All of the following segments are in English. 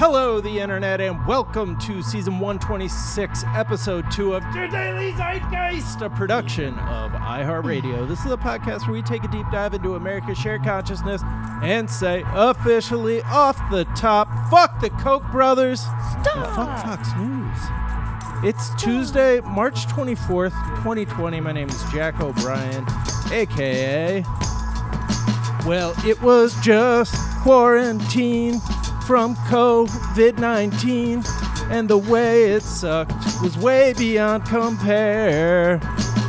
Hello, the internet, and welcome to season 126, episode 2 of Your Daily Zeitgeist, a production of iHeartRadio. This is a podcast where we take a deep dive into America's shared consciousness and say officially off the top, fuck the Koch brothers and fuck Fox News. It's Tuesday, March 24th, 2020. My name is Jack O'Brien, aka. Well, it was just quarantine from COVID 19, and the way it sucked was way beyond compare.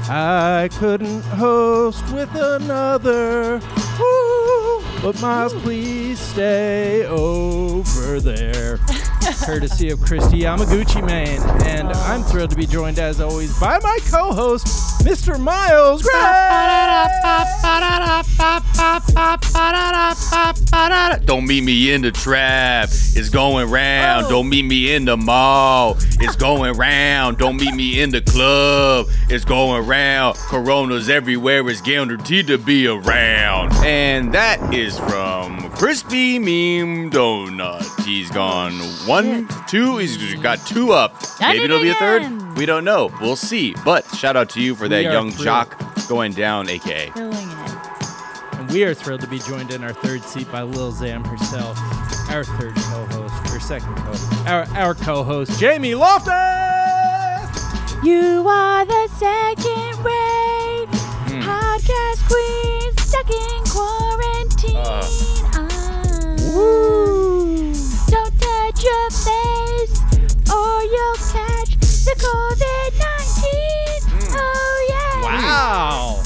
I couldn't host with another. Woo, but Miles, please stay over there. Courtesy of Christy Yamaguchi Man. And I'm thrilled to be joined, as always, by my co host, Mr. Miles Gray. Don't meet me in the trap. It's going round. Oh. Don't meet me in the mall. It's going round. Don't meet me in the club. It's going round. Corona's everywhere. It's guaranteed to be around. And that is from Crispy Meme Donut. He's gone one, two. He's got two up. Maybe it it'll be a third. Again. We don't know. We'll see. But shout out to you for that young thrilled. jock going down, aka. Killing it. And we are thrilled to be joined in our third seat by Lil Zam herself, our third co-host, or second co our our co-host, Jamie Loftus. You are the second rate Hmm. podcast queen stuck in quarantine. Uh. Don't touch your face or you'll catch the COVID 19. Mm. Oh, yeah. Wow.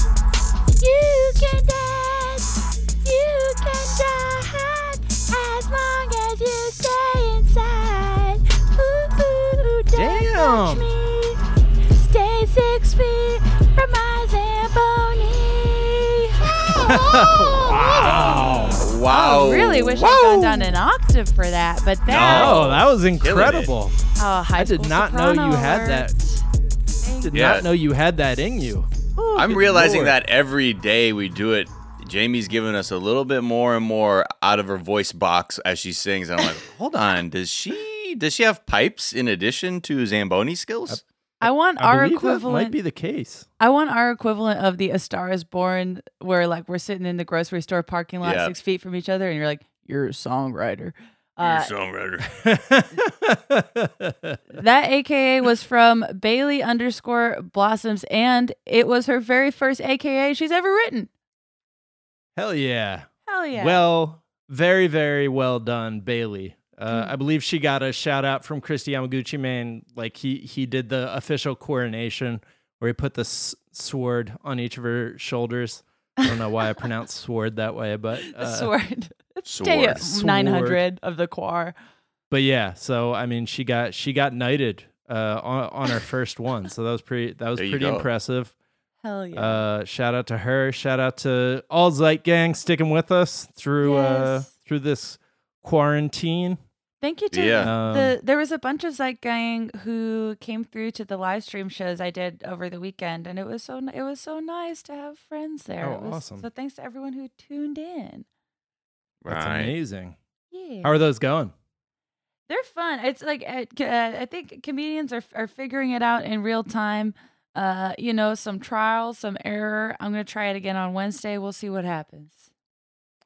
You can dance, you can drive, as long as you stay inside. Ooh, ooh, don't Damn. touch me. Stay six feet from my Zamboni. Wow. Wow. I really wish Whoa. I'd gone down an octave for that, but that. Oh, that was incredible. Oh, high I did school not know you had alert. that. Did Yeah. not know you had that in you. Ooh, I'm realizing lord. that every day we do it, Jamie's giving us a little bit more and more out of her voice box as she sings. And I'm like, hold on, does she does she have pipes in addition to Zamboni skills? I want I our believe that equivalent. might be the case. I want our equivalent of the A Star Is Born, where like we're sitting in the grocery store parking lot, Yeah. six feet from each other, and you're like, "You're a songwriter." Uh, songwriter. that AKA was from Bailey underscore Blossoms, and it was her very first AKA she's ever written. Hell yeah. Hell yeah! Well, very, very well done, Bailey. Uh, Mm. I believe she got a shout out from Christy Yamaguchi man. Like he he did the official coronation where he put the s- sword on each of her shoulders. I don't know why I pronounced sword that way, but the uh, sword. It's day Sword. nine hundred of the choir. But yeah, so I mean, she got she got knighted uh, on on her first one, so that was pretty that was There pretty impressive. Hell yeah! Uh, shout out to her. Shout out to all Zeit Gang sticking with us through uh, through this quarantine. Thank you to Yeah. Um, the. There was a bunch of Zeit Gang who came through to the live stream shows I did over the weekend, and it was so it was so nice to have friends there. Oh, It was- awesome. So thanks to everyone who tuned in. That's Right. amazing. Yeah. How are those going? They're fun. It's like uh, uh, I think comedians are are figuring it out in real time. Uh, you know, some trial, some error. I'm gonna try it again on Wednesday. We'll see what happens.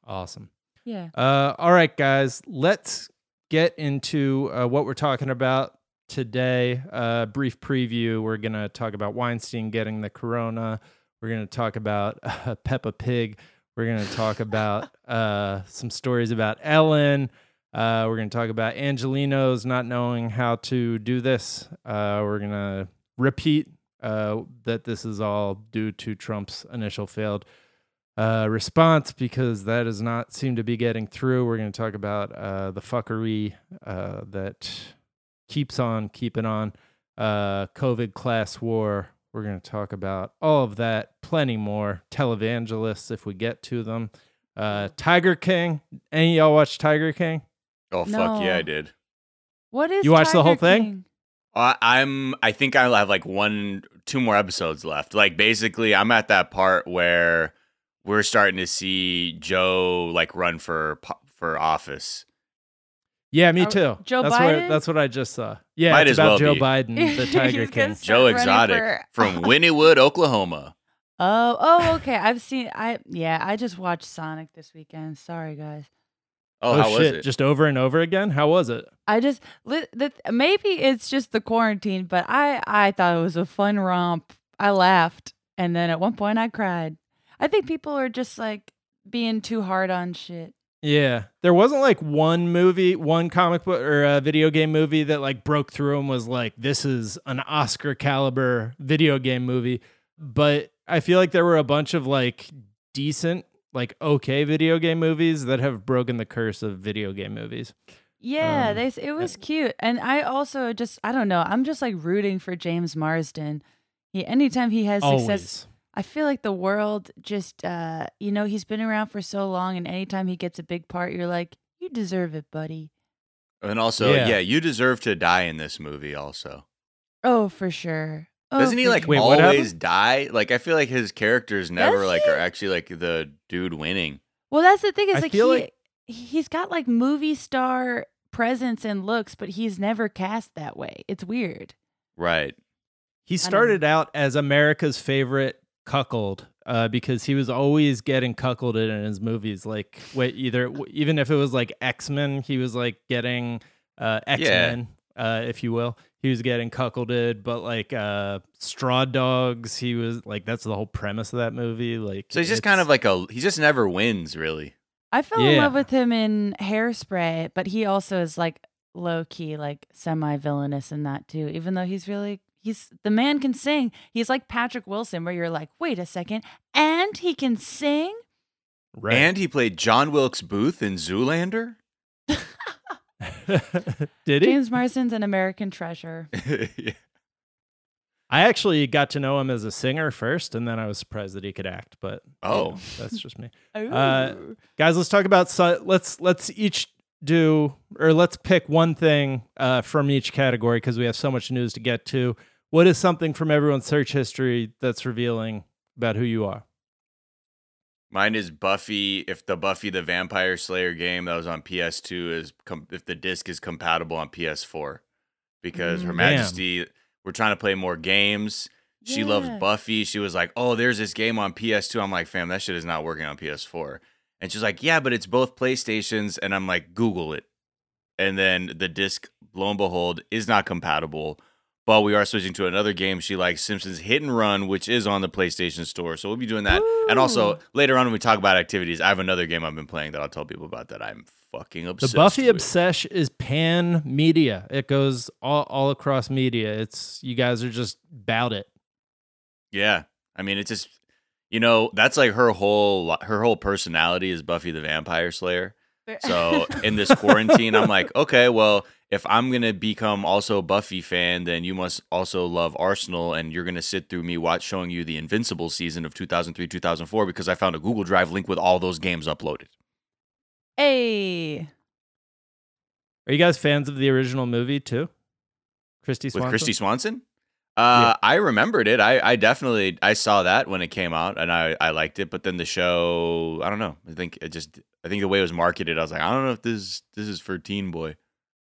Awesome. Yeah. Uh, all right, guys, let's get into uh, what we're talking about today. Uh, brief preview. We're gonna talk about Weinstein getting the corona. We're gonna talk about uh, Peppa Pig. We're gonna talk about uh, some stories about Ellen. Uh, we're gonna talk about Angelinos not knowing how to do this. Uh, we're gonna repeat uh, that this is all due to Trump's initial failed uh, response because that does not seem to be getting through. We're going to talk about uh, the fuckery uh, that keeps on keeping on, COVID class war. We're going to talk about all of that, plenty more. Televangelists, if we get to them. Uh, Tiger King. Any of y'all watch Tiger King? Oh fuck yeah, I did. What is You watched the whole Tiger thing? King? I, I'm. I think I have like one, two more episodes left. Like basically, I'm at that part where we're starting to see Joe like run for for office. Yeah, me Are- too. Joe that's Biden? What, that's what I just saw. Yeah, Might it's as about well Joe be. Biden, the Tiger King. Joe Exotic for- from Wynnewood, Oklahoma. Oh, oh, okay. I've seen. I yeah. I just watched Sonic this weekend. Sorry, guys. Oh, Oh, how was shit! it? Just over and over again. How was it? I just li- the, maybe it's just the quarantine, but I I thought it was a fun romp. I laughed, and then at one point I cried. I think people are just like being too hard on shit. Yeah, there wasn't like one movie, one comic book or a video game movie that like broke through and was like, "This is an Oscar caliber video game movie." But I feel like there were a bunch of like decent, like okay video game movies that have broken the curse of video game movies. Yeah, Um, they it was cute, and I also just I don't know. I'm just like rooting for James Marsden. He anytime he has success, Always. I feel like the world just, uh, you know, he's been around for so long, and anytime he gets a big part, you're like, you deserve it, buddy. and also, Yeah. yeah. you deserve to die in this movie. Also, Oh, for sure. Oh, doesn't he like sure. Wait, always die? Like, I feel like his characters never Does like he? are actually like the dude winning. Well, that's the thing is I like he like... he's got like movie star presence and looks, but he's never cast that way. It's weird. Right. He started out as America's favorite cuckold uh, because he was always getting cuckolded in his movies. Like, wait, either even if it was like X Men, he was like getting uh, X Men, uh, if you will. He was getting cuckolded, but like uh, Straw Dogs, he was like that's the whole premise of that movie. Like, So he's just kind of like a. He just never wins, really. I fell in love with him in Hairspray, but he also is like low key, like semi villainous in that too. Even though he's really he's the man can sing. He's like Patrick Wilson, where you're like, wait a second, and he can sing. right. And he played John Wilkes Booth in Zoolander. did he? James Marsden's an American treasure. Yeah. I actually got to know him as a singer first, and then I was surprised that he could act. But you Oh. know, that's just me. Uh, guys let's talk about si- let's let's each do or let's pick one thing uh, from each category because we have so much news to get to what is something from everyone's search history that's revealing about who you are Mine is Buffy. If the Buffy the Vampire Slayer game that was on PS2 is com- if the disc is compatible on PS4, because Her Mm. Majesty, we're trying to play more games. She loves Buffy. She was like, "Oh, there's this game on PS2." I'm like, "Fam, that shit is not working on PS4." And she's like, "Yeah, but it's both PlayStations." And I'm like, "Google it." And then the disc, lo and behold, is not compatible. But we are switching to another game she likes, Simpsons Hit and Run, which is on the PlayStation Store. So we'll be doing that. And also later on when we talk about activities, I have another game I've been playing that I'll tell people about that I'm fucking obsessed. the buffy with. obsession is pan media it goes all, all across media it's you guys are just about it Yeah. I mean, it's just you know, that's like her whole her whole personality is Buffy the Vampire Slayer. So in this quarantine, I'm like, okay, well, if I'm gonna become also a Buffy fan, then you must also love Arsenal, and you're gonna sit through me watch showing you the Invincible season of 2003 2004 because I found a Google Drive link with all those games uploaded. hey, are you guys fans of the original movie too kristy with Swanson? Kristy Swanson. Uh, I remembered it. I, I definitely I saw that when it came out, and I, I liked it. But then the show, I don't know. I think it just I think the way it was marketed, I was like, I don't know if this this is for teen boy.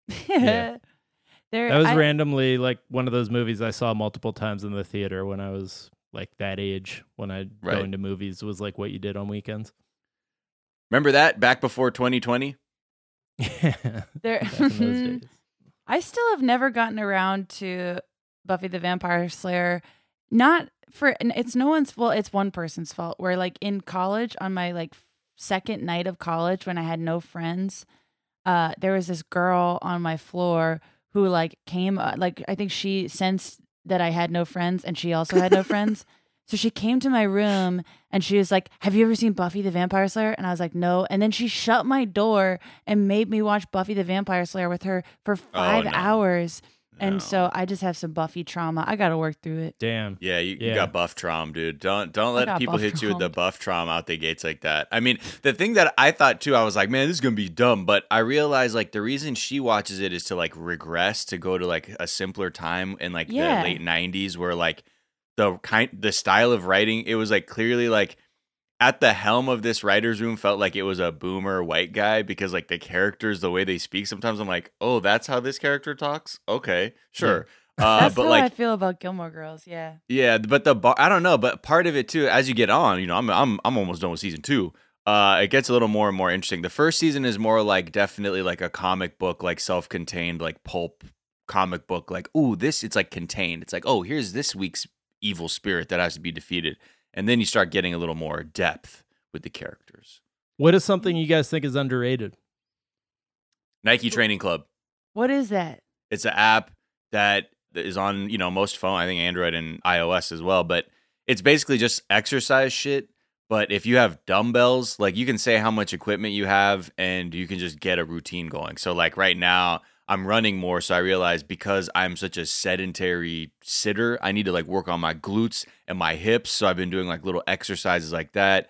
Yeah. there. that was I- randomly like one of those movies i saw multiple times in the theater when i was like that age when i Right. going to movies was like what you did on weekends Remember that back before 2020? yeah There, back in those days. I still have never gotten around to Buffy the Vampire Slayer. Not for it's no one's well, it's one person's fault. Where like in college, on my like second night of college, when I had no friends, uh, there was this girl on my floor who like came uh, like I think she sensed that I had no friends and she also had no friends. So she came to my room and she was like, Have you ever seen Buffy the Vampire Slayer? And I was like, No. And then she shut my door and made me watch Buffy the Vampire Slayer with her for five no. hours. And No. so I just have some Buffy trauma. I got to work through it. damn Yeah, you, you Yeah. got buff traum, dude. Don't don't let got people buff hit you with the traum. buff traum out the gates like that. I mean, the thing that I thought too, I was like, man, this is gonna be dumb. But I realized like the reason she watches it is to like regress to go to like a simpler time in like Yeah. the late '90s, where like the kind the style of writing, it was like clearly like at the helm of this writer's room felt like it was a boomer white guy because like the characters, the way they speak, sometimes I'm like, oh, that's how this character talks. Okay, sure. Uh, That's but how like I feel about Gilmore Girls. Yeah. Yeah, but the bar, I don't know, but part of it too, as you get on, you know, I'm I'm I'm almost done with season two. Uh, it gets a little more and more interesting. The first season is more like definitely like a comic book, like self-contained, like pulp comic book. Like, ooh, this it's like contained. It's like, oh, here's this week's evil spirit that has to be defeated, and then you start getting a little more depth with the characters. What is something you guys think is underrated? Nike Training Club. What is that? It's an app that is on you know most phone i think android and ios as well but it's basically just exercise shit but if you have dumbbells like you can say how much equipment you have and you can just get a routine going so like right now i'm running more so i realize because i'm such a sedentary sitter i need to like work on my glutes and my hips so i've been doing like little exercises like that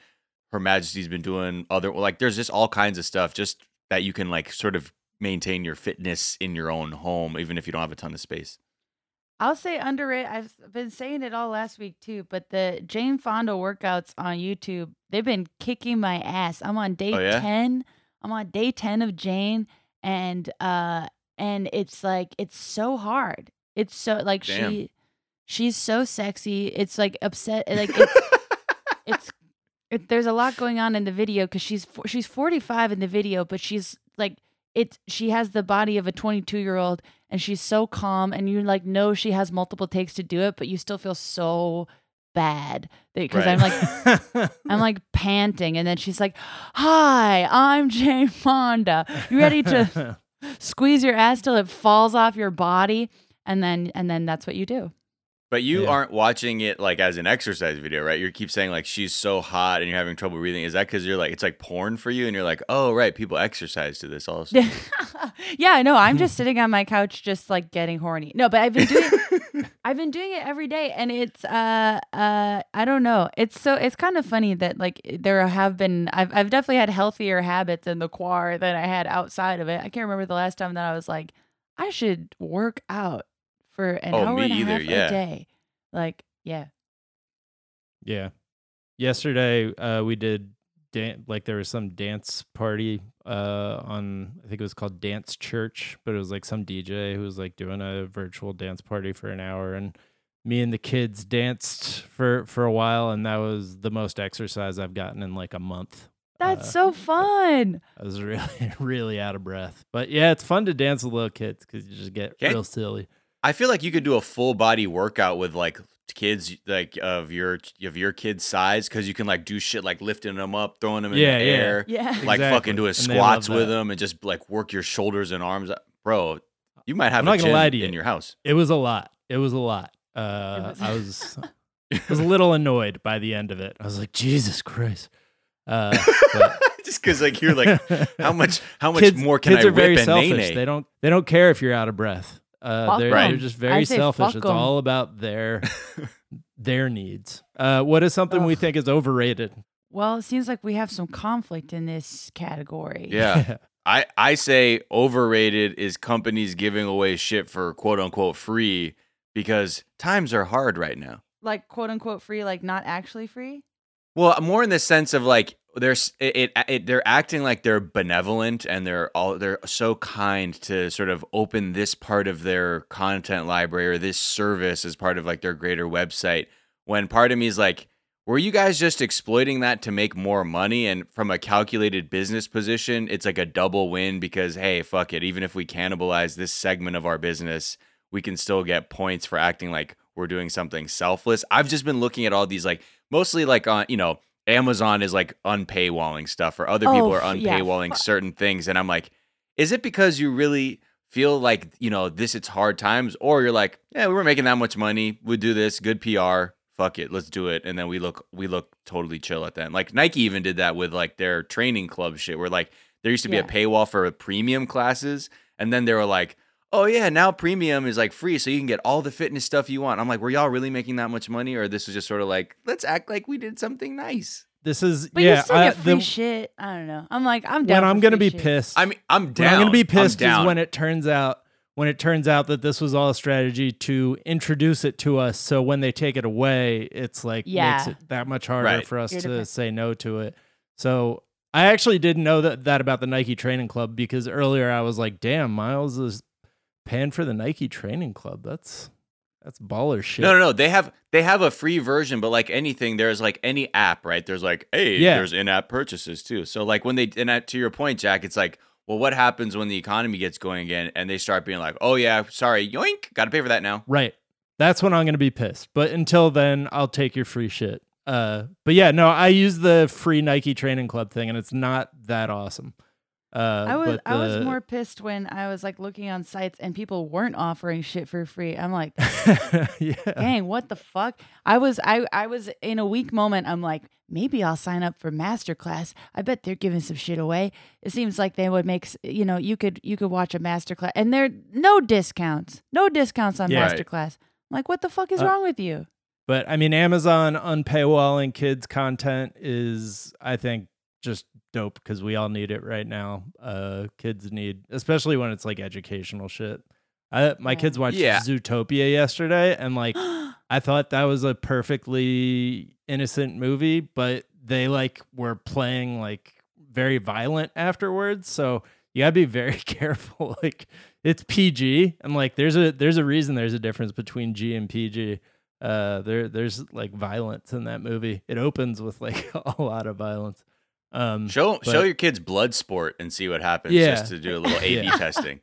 her majesty's been doing other like there's just all kinds of stuff just that you can like sort of maintain your fitness in your own home even if you don't have a ton of space I'll say underrated. I've been saying it all last week too, but the Jane Fonda workouts on YouTube, they've been kicking my ass. I'm on day Oh, yeah? 10. I'm on day 10 of Jane and uh and it's like it's so hard. It's so like Damn. she she's so sexy. It's like upset like it's it's it, there's a lot going on in the video cuz she's she's 45 in the video, but she's like it's she has the body of a 22 year old and she's so calm and you like know she has multiple takes to do it but you still feel so bad because i'm like i'm like panting and then she's like hi i'm jane fonda you ready to squeeze your ass till it falls off your body and then and then that's what you do But you Yeah. aren't watching it like as an exercise video, right? You keep saying like she's so hot and you're having trouble breathing. Is that because you're like it's like porn for you and you're like, oh right, people exercise to this also. yeah, I know. I'm just sitting on my couch, just like getting horny. No, but I've been doing, I've been doing it every day, and it's, uh, uh, I don't know. It's so, it's kind of funny that like there have been, I've, I've definitely had healthier habits in the quar than I had outside of it. I can't remember the last time that I was like, I should work out for an Oh, hour me and a either, half yeah. a day. Like, yeah. Yeah. Yesterday, uh, we did dan- like there was some dance party uh, on I think it was called Dance Church, but it was like some DJ who was like doing a virtual dance party for an hour, and me and the kids danced for for a while, and that was the most exercise I've gotten in like a month. That's Uh, so fun. I was really really out of breath, but yeah, it's fun to dance with little kids because you just get Okay. real silly. I feel like you could do a full body workout with like kids like of your of your kid's size because you can like do shit like lifting them up, throwing them in Yeah, the yeah. air, Yeah. like Exactly. fucking doing squats with them and just like work your shoulders and arms. Bro, you might have I'm a not gonna lie to you. in your house. It was a lot. It was a lot. Uh, was- I was I was a little annoyed by the end of it. I was like, Jesus Christ. Uh, but just because like you're like how much how much kids, more can kids I are very whip and selfish. nay They don't they don't care if you're out of breath. Uh, Fuck they're, 'em. they're just very selfish. It's It's 'em. all about their their needs. Uh, what is something we think is overrated? Well, it seems like we have some conflict in this category. Yeah. I, I say overrated is companies giving away shit for quote unquote free because times are hard right now. Like quote unquote free, like not actually free. Well, more in the sense of like there's it, it, they're acting like they're benevolent and they're all they're so kind to sort of open this part of their content library or this service as part of like their greater website. When part of me is like, were you guys just exploiting that to make more money? And from a calculated business position, it's like a double win because hey, fuck it, even if we cannibalize this segment of our business, we can still get points for acting like we're doing something selfless. I've just been looking at all these like mostly like on you know Amazon is like unpaywalling stuff or other people Oh, are f- yeah, unpaywalling certain things and I'm like is it because you really feel like you know this it's hard times? Or you're like yeah we were making that much money we do this good PR fuck it let's do it and then we look we look totally chill at that like Nike even did that with like their training club shit where like there used to be a paywall for a premium classes and then they were like oh yeah, now premium is like free, so you can get all the fitness stuff you want. I'm like, were y'all really making that much money, or this was just sort of like, let's act like we did something nice? This is But yeah. you still I- get free the- shit. I don't know. I'm like, I'm down. when I'm for gonna free be shit. pissed. I mean, I'm when down. I'm gonna be pissed is down. when it turns out when it turns out that this was all a strategy to introduce it to us. So when they take it away, it's like Yeah. makes it that much harder Right. for us You're to depen- say no to it. So I actually didn't know that, that about the Nike Training Club because earlier I was like, damn, Miles is paying for the Nike Training Club. That's that's baller shit. No, no, no. They have they have a free version, but like anything, there's like any app, right? There's like, hey, Yeah. there's in-app purchases too. So like when they and to your point, Jack, it's like, well, what happens when the economy gets going again and they start being like, oh yeah, sorry, yoink, got to pay for that now. Right. That's when I'm to be pissed. But until then, I'll take your free shit. Uh, but yeah, no, I use the free Nike Training Club thing, and it's not that awesome. Uh, I was but I was more pissed when I was like looking on sites and people weren't offering shit for free. I'm like, yeah. dang, what the fuck? I was I I was in a weak moment. I'm like, maybe I'll sign up for masterclass. I bet they're giving some shit away. It seems like they would make you know you could you could watch a masterclass and there no discounts, no discounts on Yeah. Right. masterclass. I'm like, what the fuck is Uh, wrong with you? But I mean, Amazon unpaywalling kids content is, I think, just dope because we all need it right now. Uh, kids need, especially when it's like educational shit. I, my kids watched Yeah. Zootopia yesterday, and like, I thought that was a perfectly innocent movie, but they like were playing like very violent afterwards. So you gotta be very careful. Like it's PG, and like there's a there's a reason there's a difference between G and PG. Uh, there there's like violence in that movie. It opens with like a lot of violence. Um, Show but- show your kids blood sport and see what happens Yeah. just to do a little A/B Yeah. testing.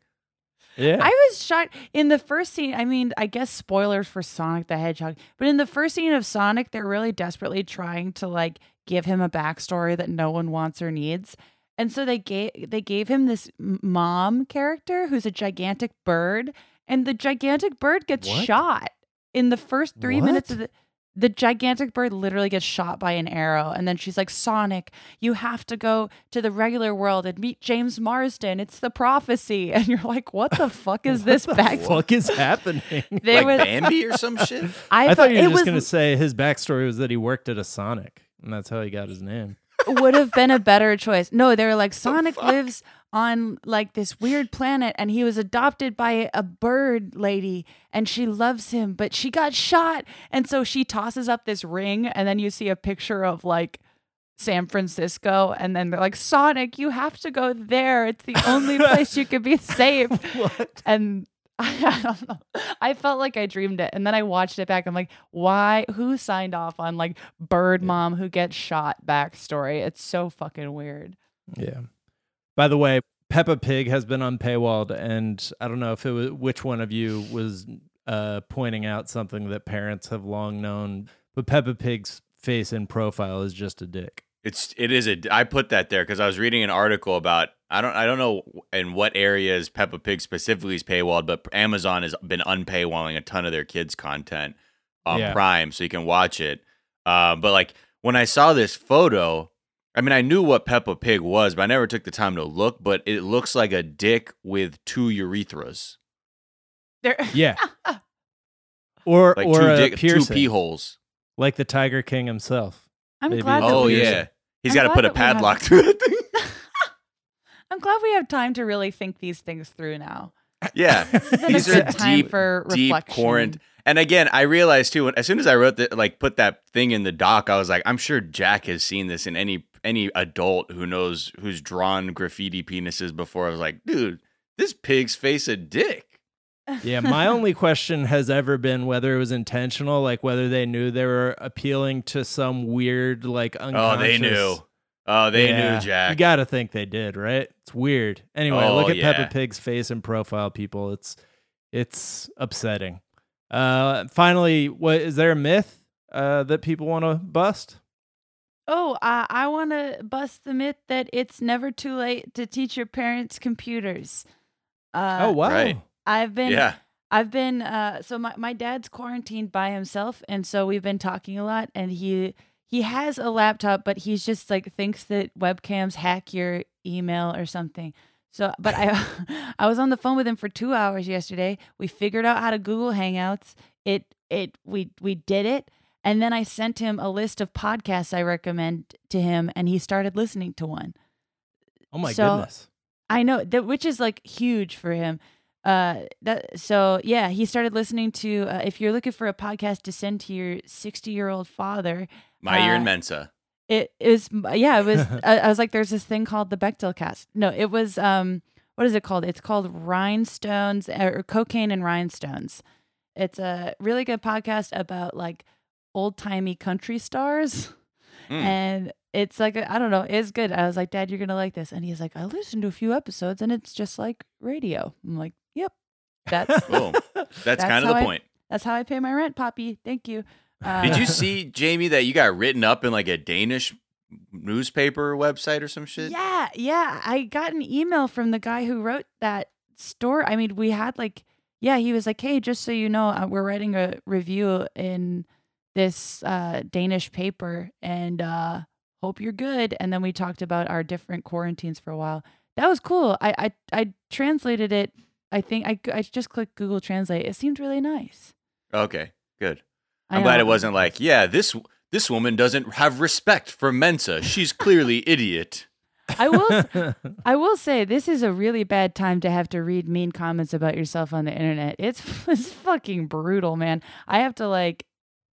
yeah, I was shocked in the first scene. I mean, I guess spoilers for Sonic the Hedgehog, but in the first scene of Sonic, they're really desperately trying to like give him a backstory that no one wants or needs. And so they gave they gave him this mom character who's a gigantic bird, and the gigantic bird gets What? shot in the first three minutes of the. The gigantic bird literally gets shot by an arrow, and then she's like, "Sonic, you have to go to the regular world and meet James Marsden. It's the prophecy." And you're like, "What the fuck is this what the back?" fuck is happening? There like was, Bambi or some shit. I, I thought you were just was gonna say his backstory was that he worked at a Sonic, and that's how he got his name. would have been a better choice. No, they were like Sonic fuck? lives on like this weird planet and he was adopted by a bird lady and she loves him, but she got shot. And so she tosses up this ring and then you see a picture of like San Francisco and then they're like Sonic, you have to go there. It's the only place you could be safe. what? And I don't know. I felt like I dreamed it. And then I watched it back. I'm like, why? Who signed off on like bird mom who gets shot backstory? It's so fucking weird. Yeah. By the way, Peppa Pig has been unpaywalled, and I don't know if it was which one of you was uh, pointing out something that parents have long known, but Peppa Pig's face and profile is just a dick. It's it is a. I put that there because I was reading an article about. I don't I don't know in what areas Peppa Pig specifically is paywalled, but Amazon has been unpaywalling a ton of their kids' content on Yeah. Prime, so you can watch it. Uh, but like when I saw this photo, I mean I knew what Peppa Pig was, but I never took the time to look. But it looks like a dick with two urethras, There, Yeah. Or like or two a dick, two pee holes. like the Tiger King himself. I'm Maybe glad. it's That Oh yeah, he's I'm got to put a that have- padlock through that thing. I'm glad we have time to really think these things through now. Yeah, It's been a these are good time deep, for deep reflection. quarant- And again, I realized too, when, as soon as I wrote that, like put that thing in the doc, I was like, I'm sure Jack has seen this in any any adult who knows who's drawn graffiti penises before. I was like, dude, this pig's face a dick. Yeah, my only question has ever been whether it was intentional, like whether they knew they were appealing to some weird, like unconscious. Oh, they knew. Oh, they Yeah, knew, Jack. You got to think they did, right? It's weird. Anyway, Oh, look at yeah. Peppa Pig's face and profile, people. It's it's upsetting. Uh, finally, what is there a myth uh, that people want to bust? Oh, uh, I want to bust the myth that it's never too late to teach your parents computers. Uh, oh wow, right. I've been yeah. I've been uh so my, my dad's quarantined by himself and so we've been talking a lot and he he has a laptop but he's just like thinks that webcams hack your email or something. So but I I was on the phone with him for 2 hours yesterday. We figured out how to Google Hangouts. It it we we did it and then I sent him a list of podcasts I recommend to him and he started listening to one. Oh my So- goodness. I know that which is like huge for him. Uh, that so yeah, he started listening to. Uh, if you're looking for a podcast to send to your 60 year old father, My Uh, and Mensa. it is yeah. It was. I, I was like, there's this thing called the Bechdel Cast. No, it was. Um, what is it called? It's called Rhinestones or Cocaine and Rhinestones. It's a really good podcast about like old timey country stars. Mm. And it's like I don't know, it's good. I was like, Dad, you're gonna like this, and he's like, I listened to a few episodes, and it's just like radio. I'm like, Yep, that's Boom. That's, That's kind of the I- point. that's how I pay my rent, Poppy. Thank you. Uh, Did you see, Jamie, that you got written up in like a Danish newspaper website or some shit? Yeah, yeah. I got an email from the guy who wrote that story. I mean, we had like, yeah, he was like, hey, just so you know, uh, we're writing a review in this uh, Danish paper and uh, hope you're good. And then we talked about our different quarantines for a while. That was cool. I, I, I translated it. I think I, I just clicked Google Translate. It seemed really nice. Okay, good. I'm glad it wasn't like, yeah, this this woman doesn't have respect for Mensa. She's clearly idiot. I will. I will say this is a really bad time to have to read mean comments about yourself on the internet. It's it's fucking brutal, man. I have to like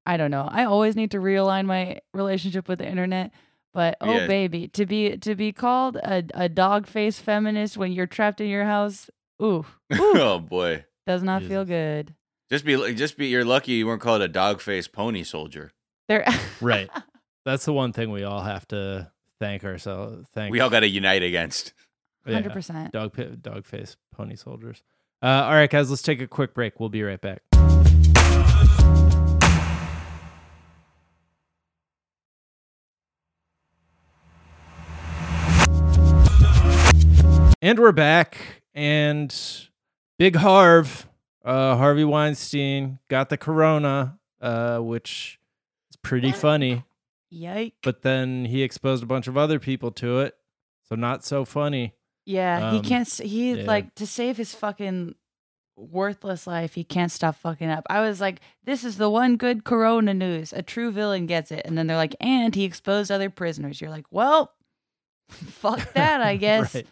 I don't know. I always need to realign my relationship with the internet. But oh Yeah. baby, to be to be called a, a dog face feminist when you're trapped in your house, ooh, ooh oh boy. does not feel good. Just be just be you're lucky you weren't called a dog face pony soldier. There right. That's the one thing we all have to thank ourselves. Thank We all gotta unite against. yeah, hundred percent. dog pi- dog face pony soldiers. Uh, all right, guys, let's take a quick break. We'll be right back. And we're back, and Big Harv, uh, Harvey Weinstein, got the corona, uh, which is pretty funny. Yike. But then he exposed a bunch of other people to it, so not so funny. Yeah, he Um, can't. s- He yeah. like to save his fucking worthless life. He can't stop fucking up. I was like, this is the one good Corona news. A true villain gets it, and then they're like, and he exposed other prisoners. You're like, well, fuck that, I guess. Right.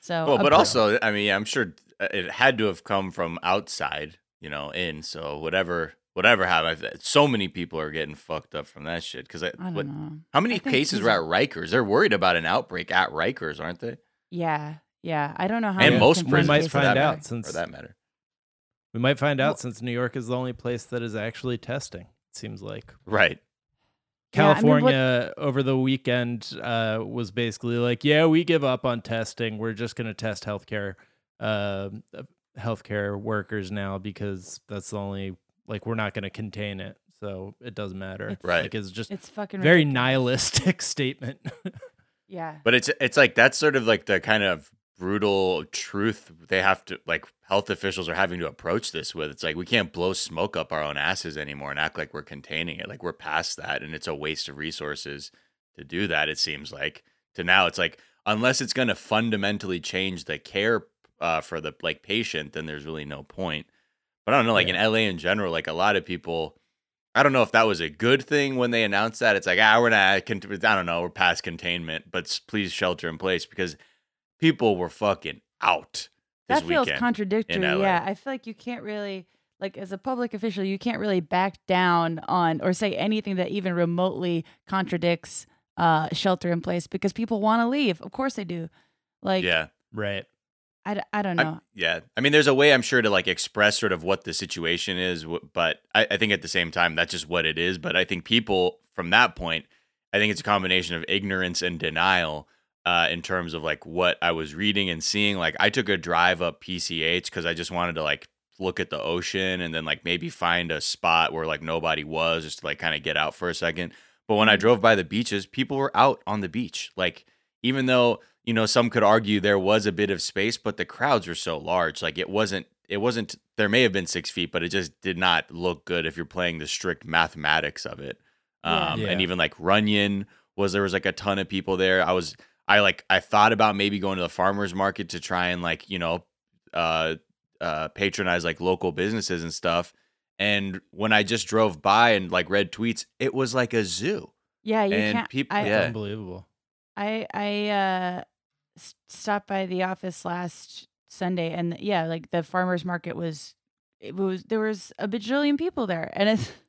So, Well, but pro- also, I mean, I'm sure uh, it had to have come from outside, you know, in. So whatever, whatever happened, so many people are getting fucked up from that shit. Because I don't what, know. how many I cases he's- were at Rikers? They're worried about an outbreak at Rikers, aren't they? Yeah, yeah. I don't know how. and most confirmed prisons, might find out matter, since- for that matter. We might find out Well- since New York is the only place that is actually testing. It seems like Right. Yeah, I mean, what- California over the weekend uh, was basically like, "Yeah, we give up on testing. We're just going to test healthcare, uh, healthcare workers now because that's the only like we're not going to contain it, so it doesn't matter." It's- Right. Like it's just It's fucking very ridiculous. nihilistic statement. Yeah. But it's it's like that's sort of like the kind of brutal truth they have to like health officials are having to approach this with. It's like we can't blow smoke up our own asses anymore and act like we're containing it. Like we're past that and it's a waste of resources to do that it seems like. To now it's like unless it's going to fundamentally change the care uh, for the like patient then there's really no point. But I don't know like in LA in general like a lot of people I don't know if that was a good thing when they announced that. It's like, ah, we're not, I don't know, we're past containment, but please shelter in place because people were fucking out this that feels weekend. contradictory. Yeah, I feel like you can't really like as a public official, you can't really back down on or say anything that even remotely contradicts uh, shelter in place because people want to leave. Of course they do. Like, yeah. right. I, I don't I- know. yeah. I mean, there's a way I'm sure to like express sort of what the situation is, but I, I think at the same time, that's just what it is. But I think people from that point, I think it's a combination of ignorance and denial uh, in terms of like what I was reading and seeing. Like, I took a drive up PCH because I just wanted to like look at the ocean and then like maybe find a spot where like nobody was just to like kind of get out for a second. But when I drove by the beaches, people were out on the beach. Like, even though you know some could argue there was a bit of space but the crowds were so large like it wasn't it wasn't there may have been six feet but it just did not look good if you're playing the strict mathematics of it Yeah. um and even like runyon was there was like a ton of people there i was i like i thought about maybe going to the farmers market to try and like you know uh uh patronize like local businesses and stuff and when i just drove by and like read tweets it was like a zoo Yeah, you and can't. peop- I, yeah. Unbelievable. I I uh stopped by the office last Sunday, and yeah, like the farmers market was, it was there was a bajillion people there, and it's.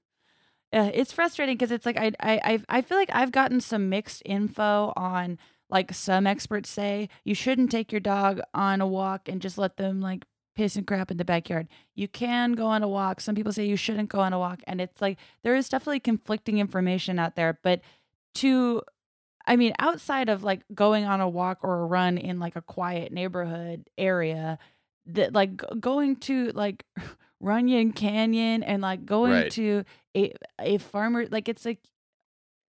Uh, it's frustrating because it's like I, I I I feel like I've gotten some mixed info on like some experts say you shouldn't take your dog on a walk and just let them like piss and crap in the backyard. You can go on a walk. Some people say you shouldn't go on a walk. And it's like there is definitely conflicting information out there. But to, I mean, outside of like going on a walk or a run in like a quiet neighborhood area, that like going to like Runyon Canyon and like going Right. to a, a farmer, like it's like,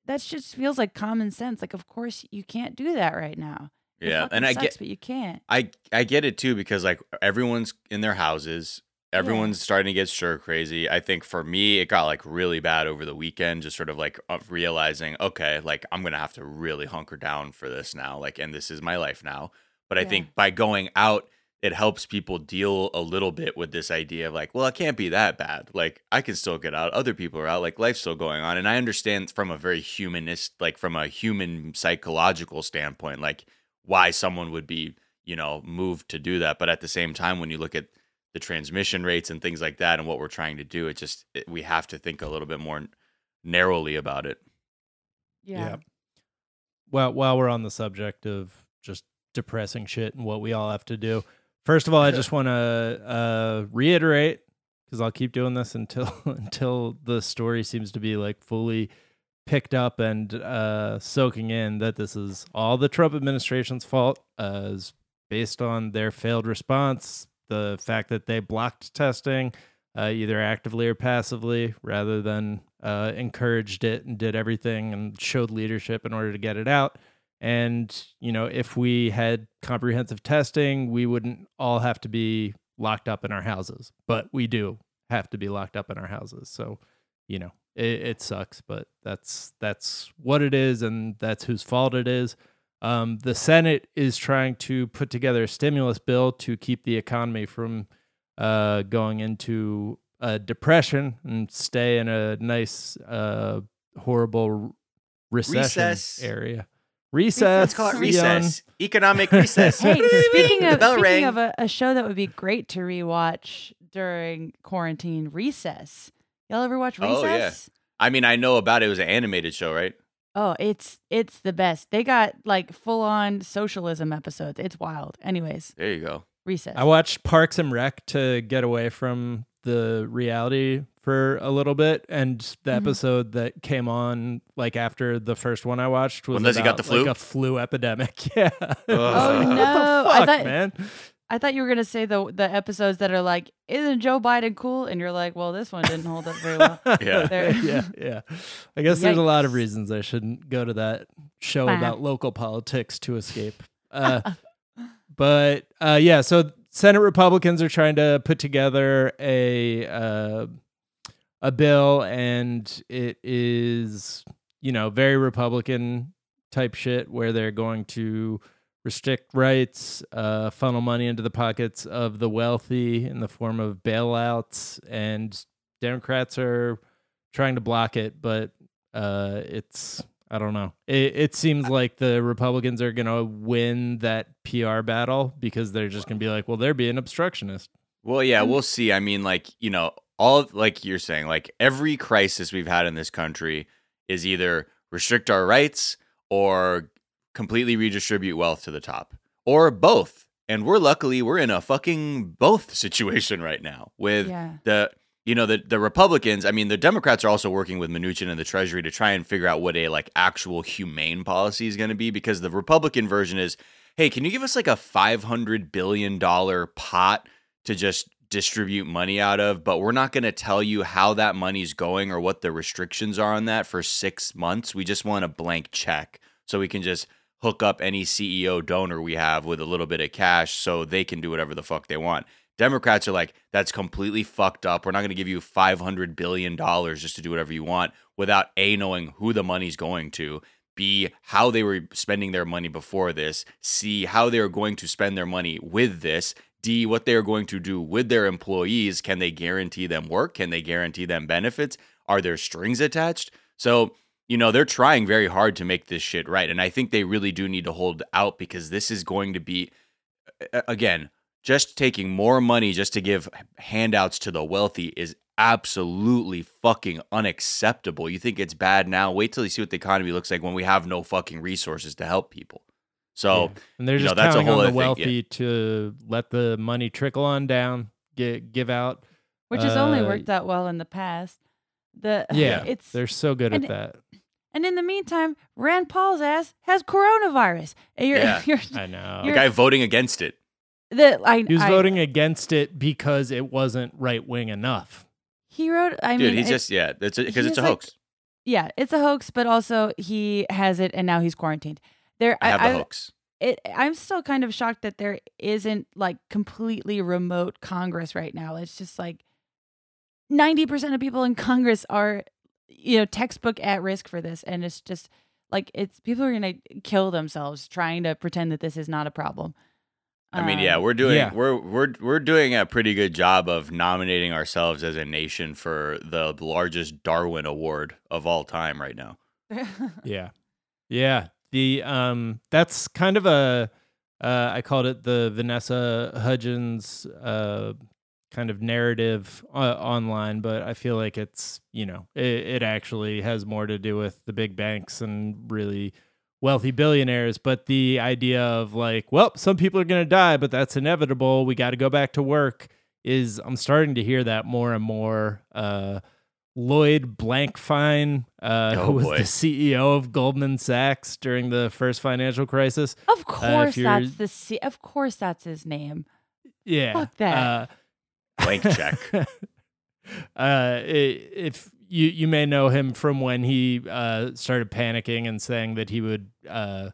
that just feels like common sense. Like, of course, you can't do that right now. It Yeah, and I sucks, get but you can't. I I get it too because like everyone's in their houses. Everyone's starting to get stir crazy. I think for me, it got like really bad over the weekend. Just sort of like realizing, okay, like I'm gonna have to really hunker down for this now. Like, and this is my life now. But I Yeah. think by going out, it helps people deal a little bit with this idea of like, well, it can't be that bad. Like, I can still get out. Other people are out. Like, life's still going on. And I understand from a very humanist, like from a human psychological standpoint, like why someone would be, you know, moved to do that. But at the same time, when you look at the transmission rates and things like that and what we're trying to do, it just, it, we have to think a little bit more narrowly about it. Yeah. Well, while we're on the subject of just depressing shit and what we all have to do, first of all, I just want to uh, reiterate because I'll keep doing this until until the story seems to be like fully picked up and uh, soaking in that this is all the Trump administration's fault, uh, is based on their failed response, the fact that they blocked testing, uh, either actively or passively, rather than uh, encouraged it and did everything and showed leadership in order to get it out. And, you know, if we had comprehensive testing, we wouldn't all have to be locked up in our houses, but we do have to be locked up in our houses. So, you know, it, it sucks, but that's that's what it is, and that's whose fault it is. Um, the Senate is trying to put together a stimulus bill to keep the economy from uh, going into a depression and stay in a nice, uh, horrible recession Recess. area. Recess. Let's call it young- recess. Economic recess. Hey, speaking The of bell speaking rang. of a, a show that would be great to rewatch during quarantine, Recess. Y'all ever watch Recess? Oh, yeah. I mean, I know about it. It was an animated show, right? Oh, it's it's the best. They got like full on socialism episodes. It's wild. Anyways, There you go. Recess. I watched Parks and Rec to get away from the reality for a little bit, and the Mhm. episode that came on like after the first one I watched was When Leslie got the flu? like a flu epidemic. Yeah. Oh, What the no. I thought- man. I thought you were gonna say the the episodes that are like, isn't Joe Biden cool? And you're like, well, this one didn't hold up very well. Yeah. There- yeah, yeah. I guess there's a lot of reasons I shouldn't go to that show Bah. about local politics to escape. Uh, but uh, yeah, so Senate Republicans are trying to put together a uh, a bill, and it is you know very Republican type shit where they're going to restrict rights, uh, funnel money into the pockets of the wealthy in the form of bailouts, and Democrats are trying to block it, but uh, it's I don't know. It, it seems like the Republicans are gonna win that PR battle because they're just gonna be like, well, they're being obstructionist. Well, yeah, we'll see. I mean, like, you know, all like you're saying, like every crisis we've had in this country is either restrict our rights or completely redistribute wealth to the top or both. And we're luckily we're in a fucking both situation right now with yeah. the you know the the Republicans. I mean, the Democrats are also working with Mnuchin and the Treasury to try and figure out what a like actual humane policy is going to be because the Republican version is, hey, can you give us like a five hundred billion dollar pot to just distribute money out of, but we're not going to tell you how that money's going or what the restrictions are on that for six months. We just want a blank check so we can just hook up any CEO donor we have with a little bit of cash so they can do whatever the fuck they want. Democrats are like, that's completely fucked up. We're not going to give you $500 billion just to do whatever you want without A, knowing who the money's going to, B, how they were spending their money before this, C, how they are going to spend their money with this, D, what they are going to do with their employees. Can they guarantee them work? Can they guarantee them benefits? Are there strings attached? So, you know, they're trying very hard to make this shit right. And I think they really do need to hold out because this is going to be, again, just taking more money just to give handouts to the wealthy is absolutely fucking unacceptable. You think it's bad now? Wait till you see what the economy looks like when we have no fucking resources to help people. So Yeah. and they're you know, just that's a counting whole on the other thing, yeah. wealthy to let the money trickle on down, get, give out. which has only Uh, worked out well in the past. The Yeah, it's they're so good and at that. and in the meantime, Rand Paul's ass has coronavirus. And You're, Yeah. you're, I know. the guy voting against it. the, I, He was I- voting against it because it wasn't right wing enough. He wrote. I Dude, mean, he's it- just yeah, it's because it's a like- hoax. yeah, it's a hoax, but also he has it, and now he's quarantined. There, I have the hoax. it, I'm still kind of shocked that there isn't like completely remote Congress right now. It's just like 90% of people in Congress are, you know, textbook at risk for this. And it's just like, it's people are going to kill themselves trying to pretend that this is not a problem. I mean, yeah, Um, we're doing yeah. we're we're we're doing a pretty good job of nominating ourselves as a nation for the largest Darwin Award of all time right now. Yeah. Yeah. The um that's kind of a uh I called it the Vanessa Hudgens uh kind of narrative uh, online, but I feel like it's, you know, it, it actually has more to do with the big banks and really wealthy billionaires, but the idea of like, well, some people are going to die, but that's inevitable. We got to go back to work is I'm starting to hear that more and more uh Lloyd Blankfein, uh, Oh, who was boy. the CEO of Goldman Sachs during the first financial crisis. of course, you're- that's the, C- of course, that's his name. Yeah. Fuck that. Uh, Blank check. uh, if you you may know him from when he uh, started panicking and saying that he would, uh,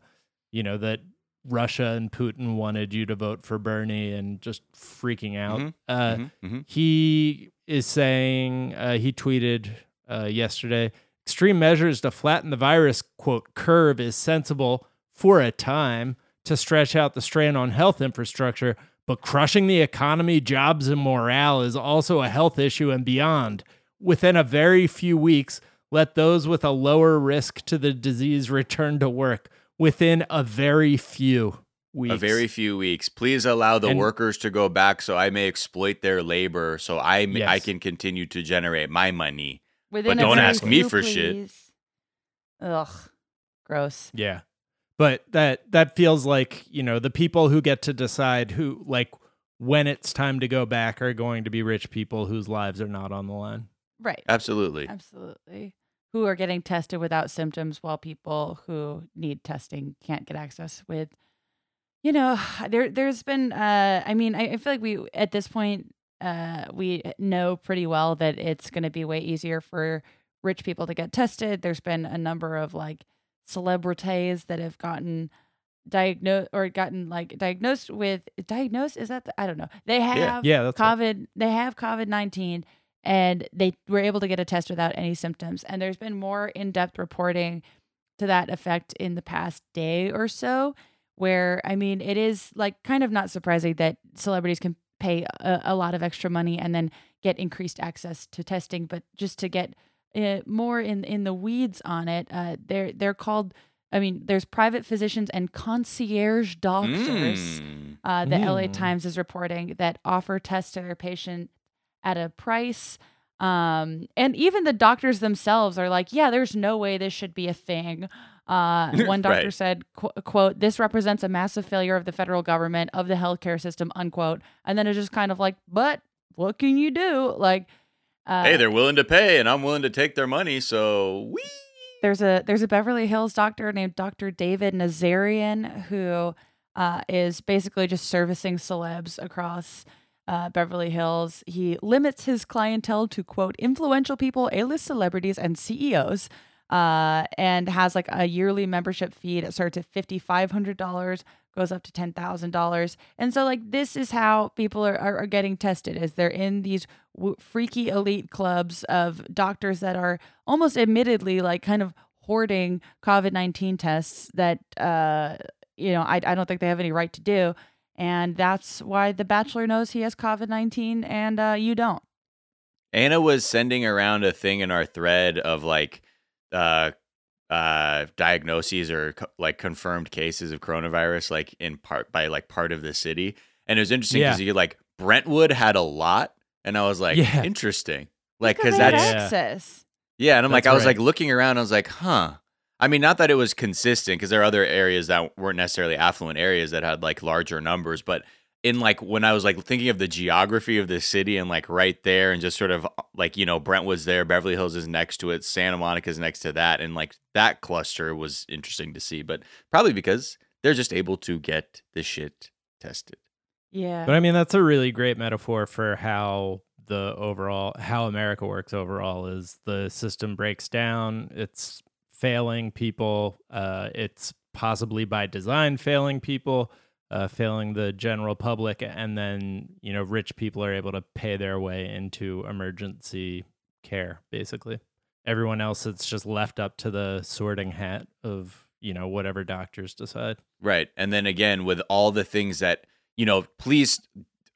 you know, that Russia and Putin wanted you to vote for Bernie and just freaking out. Mhm, Uh, Mhm, mhm. he is saying uh, he tweeted uh, yesterday extreme measures to flatten the virus quote curve is sensible for a time to stretch out the strain on health infrastructure but crushing the economy jobs and morale is also a health issue and beyond within a very few weeks let those with a lower risk to the disease return to work within a very few weeks A very few weeks. Please allow the And- workers to go back so I may exploit their labor so I may, I can continue to generate my money. Within a don't very ask me few, for shit. Ugh, gross. Yeah. But that that feels like, you know, the people who get to decide who like when it's time to go back are going to be rich people whose lives are not on the line. Right. Absolutely. Absolutely. Who are getting tested without symptoms while people who need testing can't get access with you know, there there's been uh I mean, I, I feel like we at this point uh we know pretty well that it's gonna be way easier for rich people to get tested. There's been a number of like celebrities that have gotten diagnosed or gotten like diagnosed with diagnosed is that the, I don't know. They have Yeah, right. COVID. They have COVID nineteen, and they were able to get a test without any symptoms. And there's been more in depth reporting to that effect in the past day or so. Where I mean, it is like kind of not surprising that celebrities can pay a, a lot of extra money and then get increased access to testing. But just to get uh, more in in the weeds on it, uh, they're they're called. I mean, there's private physicians and concierge doctors Mm. uh, the LA Mm. Times is reporting that offer tests to their patient at a price. Um, and even the doctors themselves are like, yeah, there's no way this should be a thing. Uh, one doctor Right. said, qu- quote, this represents a massive failure of the federal government, of the healthcare system, unquote. And then it's just kind of like, but what can you do? Like, uh, hey, they're willing to pay and I'm willing to take their money, so we there's a there's a Beverly Hills doctor named Dr. David Nazarian who uh, is basically just servicing celebs across uh, Beverly Hills. He limits his clientele to quote influential people, A-list celebrities, and CEOs. Uh, and has like a yearly membership fee that starts at fifty five hundred dollars, goes up to ten thousand dollars, and so like this is how people are, are, are getting tested. Is they're in these w- freaky elite clubs of doctors that are almost admittedly like kind of hoarding COVID 19 tests that, uh, you know, I, I don't think they have any right to do. And that's why the bachelor knows he has COVID 19 and uh, you don't. Anna was sending around a thing in our thread of like uh uh diagnoses or co- like confirmed cases of coronavirus like in part by like part of the city and it was interesting Yeah. because you like Brentwood had a lot, and I was like, Yeah. interesting, like Because because they that's Yeah. access. yeah, and I'm like, That's I was right. like looking around, I was like, huh. I mean, not that it was consistent because there are other areas that weren't necessarily affluent areas that had like larger numbers, but in like when I was like thinking of the geography of the city and like right there and just sort of like, you know, Brentwood's there, Beverly Hills is next to it, Santa Monica's next to that. And like that cluster was interesting to see, but probably because they're just able to get the shit tested. Yeah. But I mean, that's a really great metaphor for how the overall how America works overall is the system breaks down. It's failing people. Uh, it's possibly by design failing people, uh, failing the general public, and then you know rich people are able to pay their way into emergency care. Basically, everyone else it's just left up to the sorting hat of you know whatever doctors decide. Right. And then again, with all the things that, you know, please,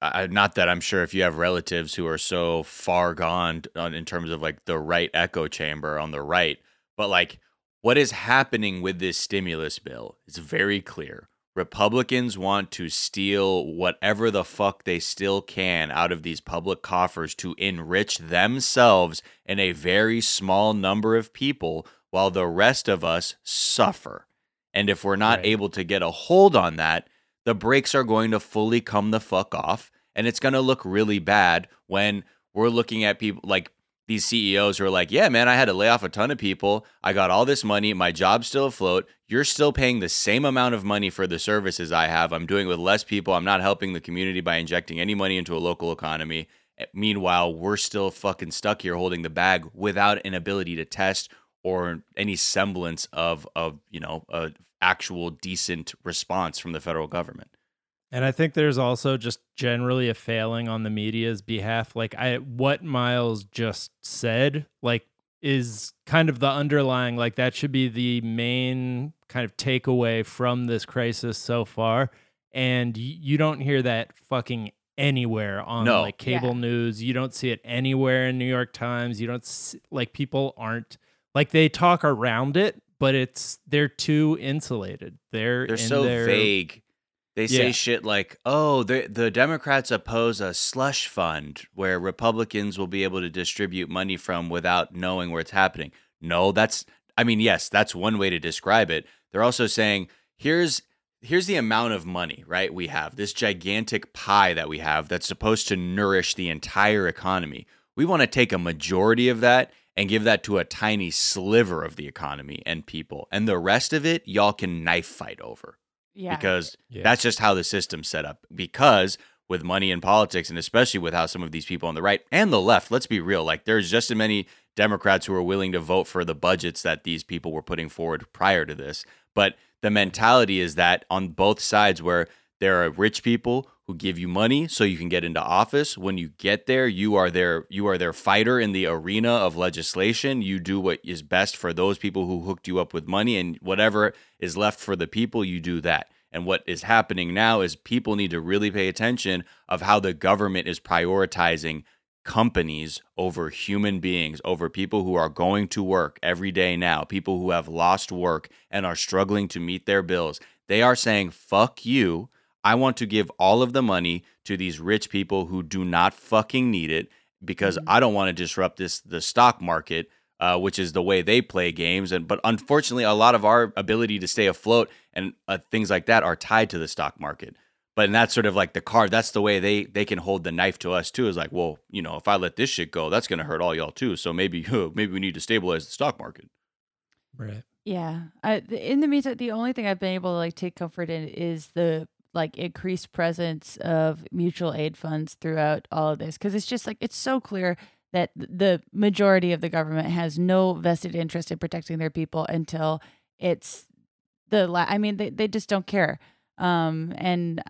not that I'm sure if you have relatives who are so far gone on, in terms of like the right echo chamber on the right, but like what is happening with this stimulus bill is very clear. Republicans want to steal whatever the fuck they still can out of these public coffers to enrich themselves and a very small number of people while the rest of us suffer. And if we're not Right. able to get a hold on that, the brakes are going to fully come the fuck off. And it's going to look really bad when we're looking at people like these CEOs who are like, yeah, man, I had to lay off a ton of people. I got all this money. My job's still afloat. You're still paying the same amount of money for the services I have. I'm doing it with less people. I'm not helping the community by injecting any money into a local economy. Eh, Meanwhile, we're still fucking stuck here holding the bag without an ability to test or any semblance of of you know a actual decent response from the federal government. And I think there's also just generally a failing on the media's behalf. Like I what Miles just said, like is kind of the underlying like that should be the main kind of takeaway from this crisis so far. And you don't hear that fucking anywhere on No. like cable Yeah. news. You don't see it anywhere in New York Times. You don't see, like people aren't like they talk around it, but it's they're too insulated. They're They're in so their- vague. They say Yeah. shit like, "Oh, the the Democrats oppose a slush fund where Republicans will be able to distribute money from without knowing where it's happening." No, that's I mean, yes, that's one way to describe it. They're also saying, "Here's here's the amount of money, right? We have this gigantic pie that we have that's supposed to nourish the entire economy. We want to take a majority of that and give that to a tiny sliver of the economy and people. And the rest of it, y'all can knife fight over yeah. because Yeah. that's just how the system's set up. Because with money in politics, and especially with how some of these people on the right and the left, let's be real, like there's just as many Democrats who are willing to vote for the budgets that these people were putting forward prior to this. But the mentality is that on both sides, where there are rich people who give you money so you can get into office. When you get there, you are their you are their fighter in the arena of legislation. You do what is best for those people who hooked you up with money, and whatever is left for the people, you do that. And what is happening now is people need to really pay attention of how the government is prioritizing companies over human beings, over people who are going to work every day now, people who have lost work and are struggling to meet their bills. They are saying, fuck you. I want to give all of the money to these rich people who do not fucking need it because I don't want to disrupt this the stock market, uh, which is the way they play games. And but unfortunately, a lot of our ability to stay afloat and uh, things like that are tied to the stock market. But and that's sort of like the card. That's the way they they can hold the knife to us too. Is like, well, you know, if I let this shit go, that's gonna hurt all y'all too. So maybe maybe we need to stabilize the stock market. right. Yeah. I, in the meantime, the only thing I've been able to like take comfort in is the like increased presence of mutual aid funds throughout all of this because it's just like it's so clear that the majority of the government has no vested interest in protecting their people until it's the la- I mean they they just don't care. Um and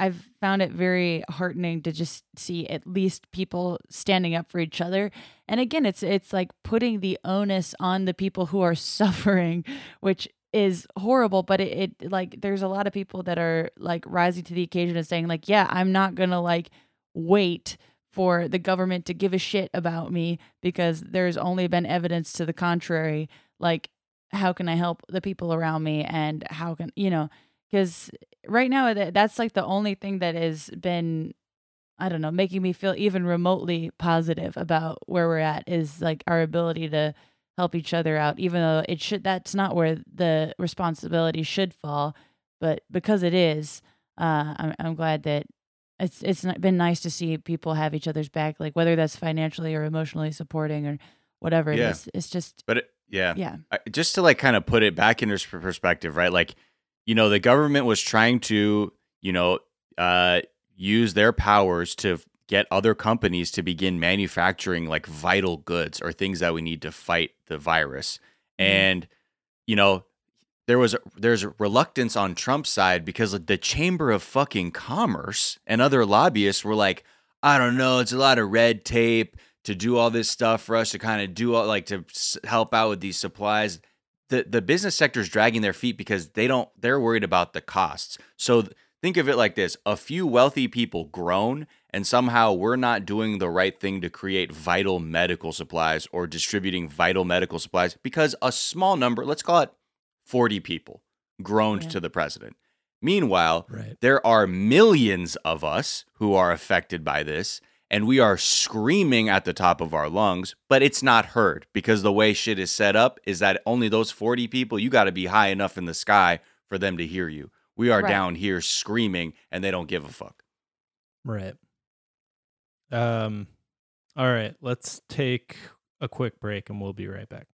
I've found it very heartening to just see at least people standing up for each other. And again, it's it's like putting the onus on the people who are suffering, which is horrible, but it, it like there's a lot of people that are like rising to the occasion and saying like, yeah, I'm not to like wait for the government to give a shit about me because there's only been evidence to the contrary. Like how can I help the people around me and how can, you know, because right now that that's like the only thing that has been I don't know, making me feel even remotely positive about where we're at is like our ability to help each other out, even though it should that's not where the responsibility should fall. But because it is, uh, I'm I'm glad that it's it's been nice to see people have each other's back, like whether that's financially or emotionally supporting or whatever it Yeah. is. It's just But it, yeah, yeah, I- just to like kind of put it back into perspective, right? Like, you know, the government was trying to, you know, uh, use their powers to get other companies to begin manufacturing like vital goods or things that we need to fight the virus. Mhm. And, you know, there was there's reluctance on Trump's side because the Chamber of fucking Commerce and other lobbyists were like, I don't know, it's a lot of red tape to do all this stuff for us to kind of do all like to s- help out with these supplies. The the business sector is dragging their feet because they don't they're worried about the costs. So th- think of it like this: a few wealthy people groan, and somehow we're not doing the right thing to create vital medical supplies or distributing vital medical supplies because a small number, let's call it 40 people, groaned Yeah. to the president. Meanwhile, Right. there are millions of us who are affected by this, and we are screaming at the top of our lungs, but it's not heard because the way shit is set up is that only those 40 people, you got to be high enough in the sky for them to hear you. We are Right. down here screaming, and they don't give a fuck. Right. Um all right, let's take a quick break and we'll be right back.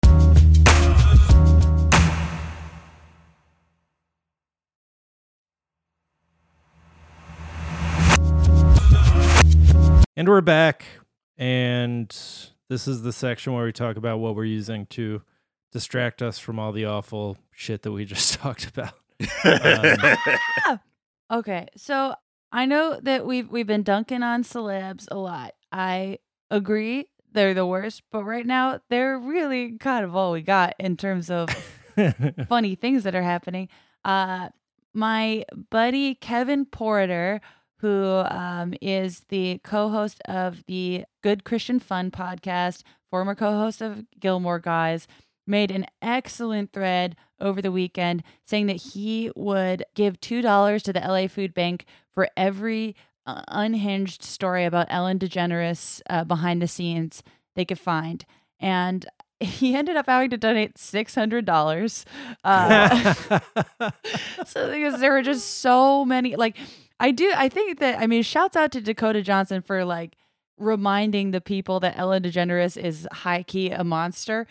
And we're back and this is the section where we talk about what we're using to distract us from all the awful shit that we just talked about. Um, Okay, so I know that we've we've been dunking on celebs a lot. I agree they're the worst, but right now they're really kind of all we got in terms of funny things that are happening. Uh, my buddy Kevin Porter, who um, is the co-host of the Good Christian Fun podcast, former co-host of Gilmore Guys, made an excellent thread over the weekend saying that he would give two dollars to the LA Food Bank for every uh, unhinged story about Ellen DeGeneres uh, behind the scenes they could find, and he ended up having to donate six hundred dollars. Uh, so because there were just so many like I do I think that I mean shouts out to Dakota Johnson for like reminding the people that Ellen DeGeneres is high key a monster.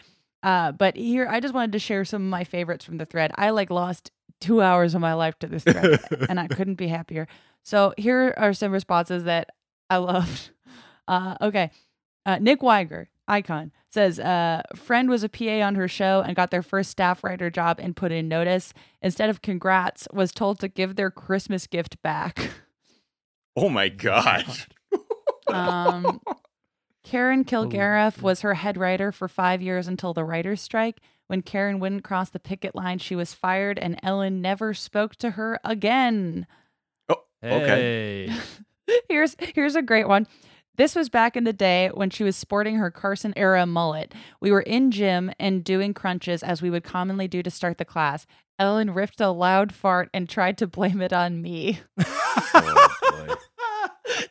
Uh, but here I just wanted to share some of my favorites from the thread. I like lost two hours of my life to this thread and I couldn't be happier. So here are some responses that I loved. Uh, okay. Uh, Nick Wiger, icon, says, uh, friend was a PA on her show and got their first staff writer job and put in notice. Instead of congrats, was told to give their Christmas gift back. oh my god. Um, Karen Kilgariff was her head writer for five years until the writer's strike. When Karen wouldn't cross the picket line, she was fired, and Ellen never spoke to her again. Oh, Okay. Hey. here's here's a great one. This was back in the day when she was sporting her Carson era mullet. We were in gym and doing crunches as we would commonly do to start the class. Ellen ripped a loud fart and tried to blame it on me. Oh, boy.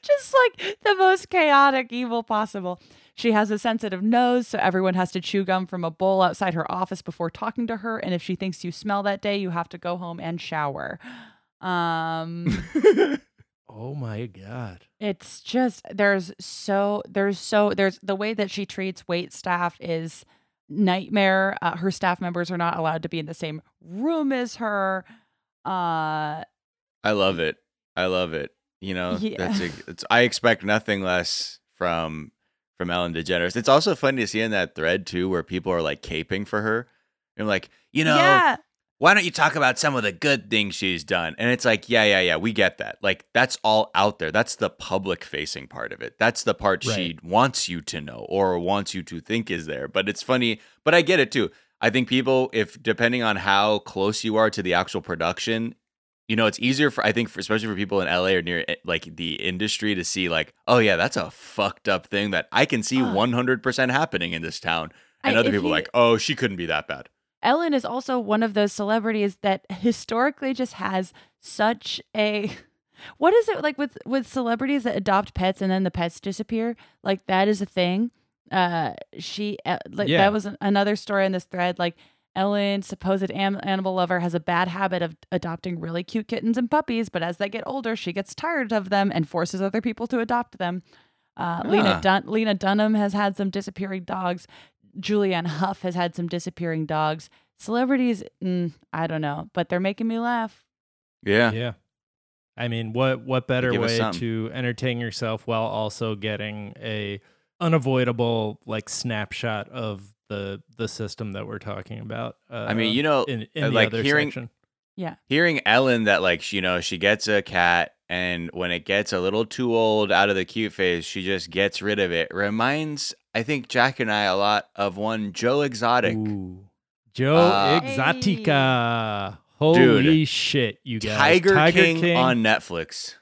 Just like the most chaotic evil possible. She has a sensitive nose, so everyone has to chew gum from a bowl outside her office before talking to her. And if she thinks you smell that day, you have to go home and shower. Um, oh my god. it's just there's so there's so there's the way that she treats wait staff is nightmare. Uh, her staff members are not allowed to be in the same room as her. Uh, I love it. I love it. You know, Yeah. that's a, it's, I expect nothing less from from Ellen DeGeneres. It's also funny to see in that thread too, where people are like caping for her. And like, you know, yeah, why don't you talk about some of the good things she's done? And it's like, yeah, yeah, yeah, we get that. Like, that's all out there. That's the public facing part of it. That's the part she wants you to know or wants you to think is there. But it's funny, but I get it too. I think people, if depending on how close you are to the actual production, you know, it's easier for I think, for, especially for people in LA or near eh, like the industry, to see like, oh yeah, that's a fucked up thing that I can see one hundred percent happening in this town, and I- other people you- like, oh, she couldn't be that bad. Ellen is also one of those celebrities that historically just has such a what is it like with with celebrities that adopt pets and then the pets disappear? Like that is a thing. Uh she uh, like Yeah. that was an- another story in this thread like Ellen, supposed am- animal lover, has a bad habit of adopting really cute kittens and puppies, but as they get older, she gets tired of them and forces other people to adopt them. Uh, Lena Ah. Dun- Lena Dunham has had some disappearing dogs. Julianne Hough has had some disappearing dogs. Celebrities, mm, I don't know, but they're making me laugh. Yeah. Yeah. I mean, what what better way to entertain yourself while also getting a unavoidable like snapshot of the the system that we're talking about? Uh, I mean, you know, in, in uh, the like other hearing- section. hearing Ellen that like she- you know she gets a cat and when it gets a little too old out of the cute phase, she just gets rid of it. Reminds I think Jack and I a lot of one Joe Exotic. Ooh. Joe Uh, Exotica. Holy Dude. shit, you guys. Tiger, King, on Netflix.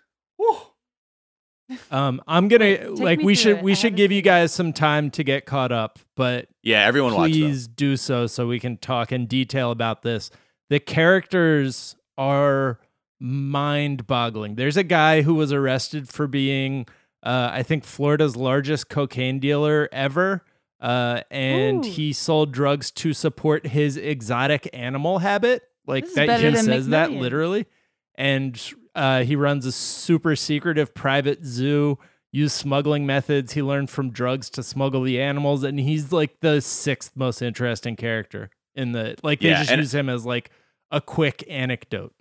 Woo. Um, I'm gonna Wait, like we should it. we I should give you seen it. guys some time to get caught up, but Yeah, everyone watch please do so so we can talk in detail about this. The characters are mind-boggling. There's a guy who was arrested for being, uh, I think, Florida's largest cocaine dealer ever, uh, and Ooh. he sold drugs to support his exotic animal habit. Like that, better he than says that literally, and uh, he runs a super secretive private zoo. Use smuggling methods he learned from drugs to smuggle the animals, and he's like the sixth most interesting character in the like. They Yeah, just use him as like a quick anecdote.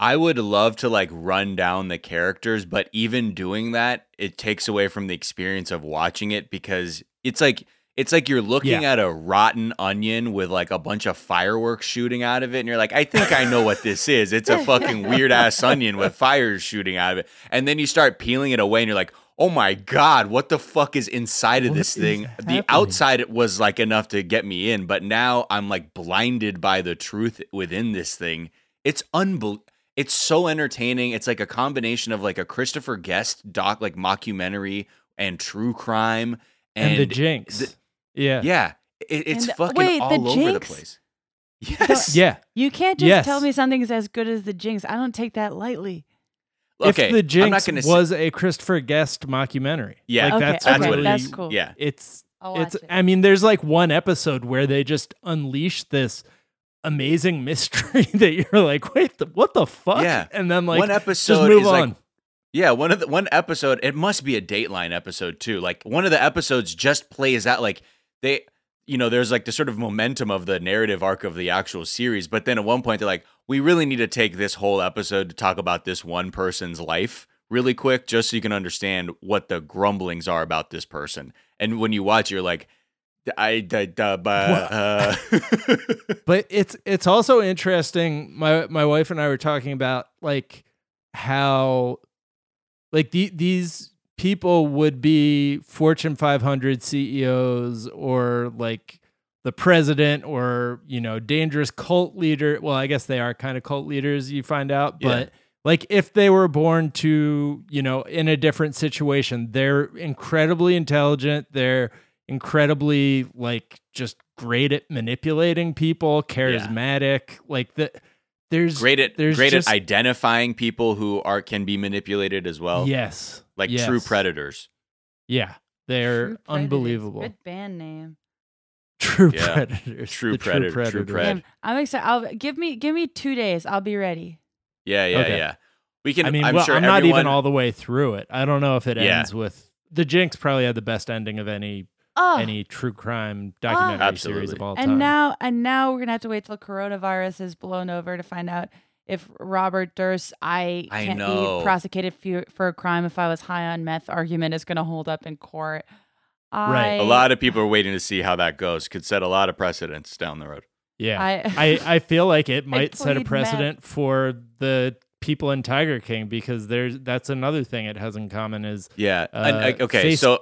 I would love to like run down the characters, but even doing that, it takes away from the experience of watching it because it's like it's like you're looking at a rotten onion with like a bunch of fireworks shooting out of it, and you're like, I think I know what this is. It's a fucking weird ass onion with fires shooting out of it, and then you start peeling it away, and you're like. Oh my god, what the fuck is inside of What this thing? happening? The outside it was like enough to get me in, but now I'm like blinded by the truth within this thing. It's unbelievable it's so entertaining. It's like a combination of like a Christopher Guest doc, like mockumentary and true crime, And, and, the Jinx. the- yeah. yeah, it, it's And fucking wait, the all over the place. Yes. Yeah. You can't just Yes. tell me something's as good as the Jinx. I don't take that lightly. Okay. if the I'm not Jinx gonna. was a Christopher Guest mockumentary. Yeah. like Okay, that's, okay, really, that's cool. yeah. It's I'll watch it's. it. I mean, there's like one episode where they just unleash this amazing mystery that you're like, wait, the, what the fuck? Yeah. and then like one just episode move is on. like yeah, one of the one episode. It must be a Dateline episode too. Like one of the episodes just plays out like they, you know, there's like the sort of momentum of the narrative arc of the actual series, but then at one point they're like, we really need to take this whole episode to talk about this one person's life really quick, just so you can understand what the grumblings are about this person. And when you watch, you're like, I, I, uh, uh, but it's it's also interesting my my wife and i were talking about like how like the, these people would be fortune 500 ceos or like the president or you know dangerous cult leader well i guess they are kind of cult leaders you find out Yeah. but like if they were born to you know in a different situation they're incredibly intelligent they're incredibly like just great at manipulating people charismatic like the there's great at there's great just, at identifying people who are can be manipulated as well. yes like yes. true predators. yeah they're True Predators. unbelievable Good band name. true Yeah. predators True The predator- true predators. pred. Damn, I'm excited. I'll give me give me two days. I'll be ready. Yeah, yeah, Okay. yeah. We can. I mean, I'm well, sure I'm not even all the way through it. I don't know if it Yeah. ends with the Jinx. Probably had the best ending of any Oh, any true crime documentary series Absolutely. of all time. and now and now we're gonna have to wait till coronavirus is blown over to find out if Robert Durst, I I can't know. be prosecuted for, for a crime if I was high on meth argument is gonna hold up in court. Right. I, A lot of people are waiting to see how that goes. Could set a lot of precedents down the road. yeah, I, I, I feel like it might set a plead meth. precedent for the people in Tiger King because there's that's another thing it has in common is Yeah. Uh, like, okay, face so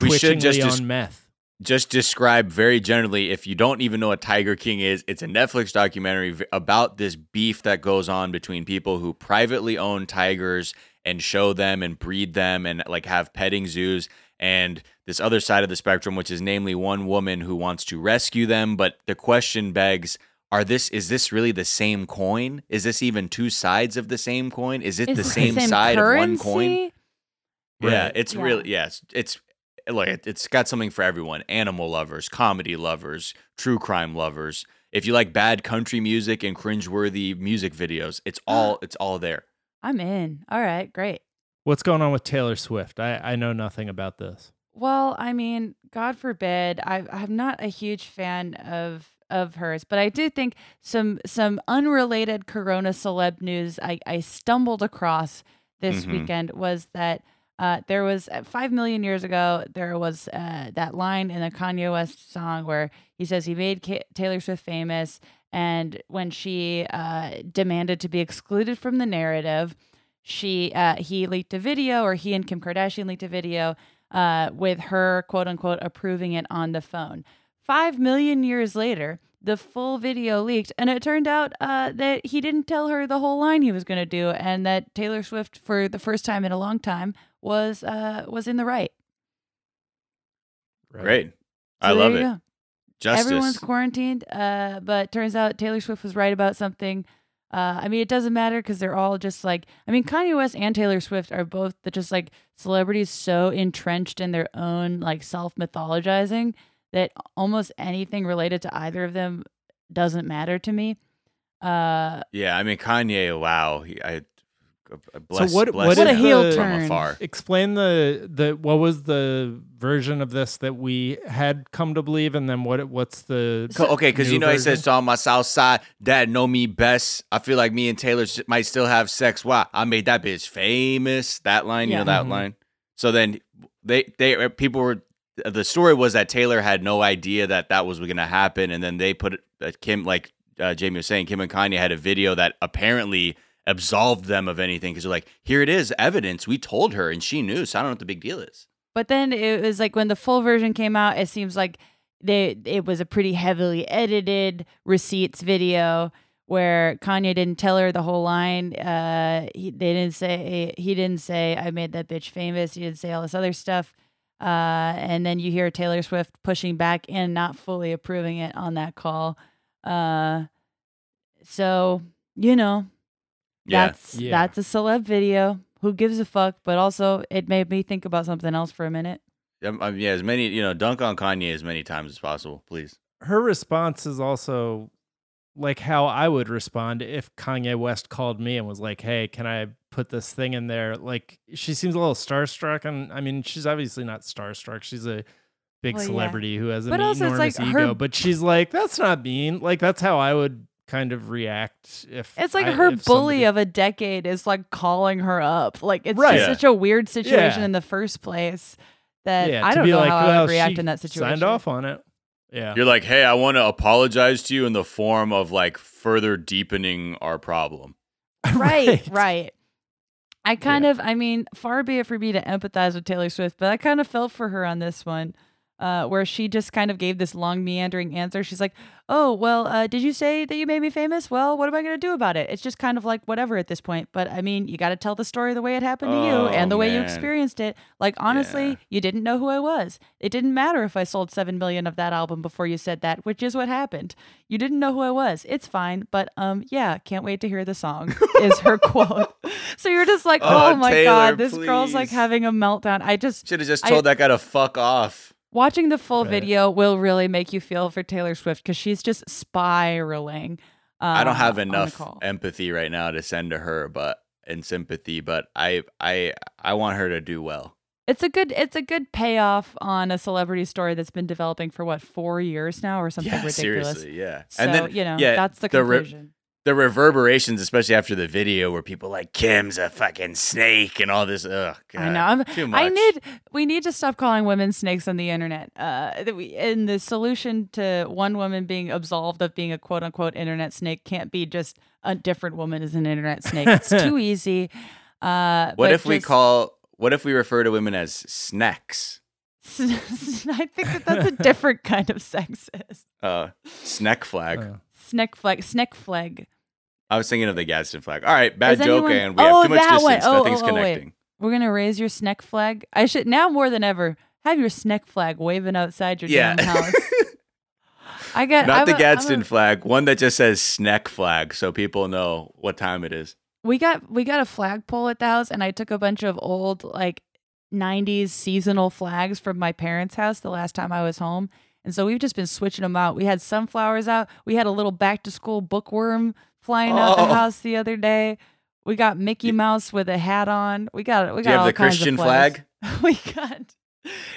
we should twitchingly just on dis- meth. Just describe very generally if you don't even know what Tiger King is, it's a Netflix documentary about this beef that goes on between people who privately own tigers and show them and breed them and like have petting zoos and this other side of the spectrum, which is namely one woman who wants to rescue them. But the question begs: Are this is this really the same coin? Is this even two sides of the same coin? Is it Is the it same, side of one coin? currency? Yeah, it's Yeah. really yeah, it's, it's look, it, it's got something for everyone. Animal lovers, comedy lovers, true crime lovers. If you like bad country music and cringeworthy music videos, it's all it's all there. I'm in. All right, great. What's going on with Taylor Swift? I, I know nothing about this. Well, I mean, God forbid, I, I'm not a huge fan of of hers, but I do think some some unrelated Corona celeb news I, I stumbled across this Mhm. weekend was that uh, there was uh, five million years ago there was uh, that line in the Kanye West song where he says he made Ka- Taylor Swift famous, and when she uh, demanded to be excluded from the narrative, she uh, he leaked a video, or he and Kim Kardashian leaked a video uh, with her quote unquote approving it on the phone. Five million years later, the full video leaked, and it turned out uh, that he didn't tell her the whole line he was going to do, and that Taylor Swift, for the first time in a long time, was uh, was in the right. Right? Great. I So there love it. go. Justice. Everyone's quarantined, uh, but turns out Taylor Swift was right about something. Uh, I mean, it doesn't matter because they're all just like, I mean, Kanye West and Taylor Swift are both the, just like celebrities so entrenched in their own like self mythologizing that almost anything related to either of them doesn't matter to me. Uh, yeah, I mean Kanye, wow. He, I I bless, what- bless what What a him heel from turn. afar. Explain the the what was the version of this that we had come to believe, and then what what's the Co- Okay, because you new know he version? says on my south side, dad know me best. I feel like me and Taylor might still have sex. Why? I made that bitch famous. That line, you know that Mhm. line. So then they they uh, people were the story was that Taylor had no idea that that was going to happen, and then they put uh, Kim like uh, Jamie was saying, Kim and Kanye had a video that apparently absolved them of anything because they're like, here it is, evidence. We told her, and she knew. So I don't know what the big deal is. But then it was like when the full version came out, it seems like they it was a pretty heavily edited receipts video where Kanye didn't tell her the whole line. Uh, he they didn't say he didn't say I made that bitch famous. He didn't say all this other stuff. Uh, and then you hear Taylor Swift pushing back and not fully approving it on that call. Uh, so you know Yeah. that's Yeah. that's a celeb video. Who gives a fuck? But also, it made me think about something else for a minute. Um, um, yeah, as many you know, dunk on Kanye as many times as possible, please. her response is also like how I would respond if Kanye West called me and was like, "Hey, can I put this thing in there?" Like she seems a little starstruck, and I mean, she's obviously not starstruck. She's a big Well, yeah. celebrity who has an But also it's enormous like ego. her- But she's like, "That's not mean." Like that's how I would kind of react if It's like I- her bully somebody- of a decade is like calling her up. Like it's Right. just Yeah. such a weird situation Yeah. in the first place that yeah, I don't know like, how I would react in that situation. Signed off on it. Yeah. You're like, hey, I want to apologize to you in the form of like further deepening our problem. right, right. I kind of, I mean, far be it for me to empathize with Taylor Swift, but I kind of felt for her on this one, uh, where she just kind of gave this long, meandering answer. She's like, "Oh, well, uh, did you say that you made me famous? Well, what am I going to do about it? It's just kind of like whatever at this point. But I mean, you got to tell the story the way it happened to you Oh, and the way you experienced it. Like honestly, Yeah. you didn't know who I was. It didn't matter if I sold seven million of that album before you said that, which is what happened. You didn't know who I was. It's fine, but um, yeah, can't wait to hear the song. is her quote. So you're just like, Oh, oh, my Taylor, god, this girl's like having a meltdown. I just Should have just I- told that guy to fuck off. Watching the full Right. video will really make you feel for Taylor Swift because she's just spiraling. Uh, I don't have enough empathy right now to send to her, but and sympathy, but I I I want her to do well. It's a good it's a good payoff on a celebrity story that's been developing for what four years now or something yeah, ridiculous. seriously, yeah. So and then you know yeah, that's the the re- conclusion. The reverberations, especially after the video, where people like Kim's a fucking snake and all this. Ugh, God, I know. I'm- too much. I need we need to stop calling women snakes on the internet. Uh, we, and the solution to one woman being absolved of being a quote unquote internet snake can't be just a different woman is an internet snake. It's too easy. Uh, What but if we call? What if we refer to women as snacks? I think that that's a different kind of sexist. Uh, snack flag. Uh, Sneck flag, sneck flag. I was thinking of the Gadsden flag. All right, bad Is joke, anyone- and we Oh, have too much one. distance. Oh, Nothing's oh, oh, wait. connecting. We're gonna raise your snack flag. I should now more than ever have your snack flag waving outside your Yeah. damn house. I got Not I'm the a- Gadsden a- flag, one that just says snack flag, so people know what time it is. we got we got a flagpole at the house, and I took a bunch of old like '90s seasonal flags from my parents' house the last time I was home, and so we've just been switching them out. We had sunflowers out. We had a little back to school bookworm flying out Oh. the house the other day. We got Mickey Mouse with a hat on. We got we Do got you have the Christian flag? we got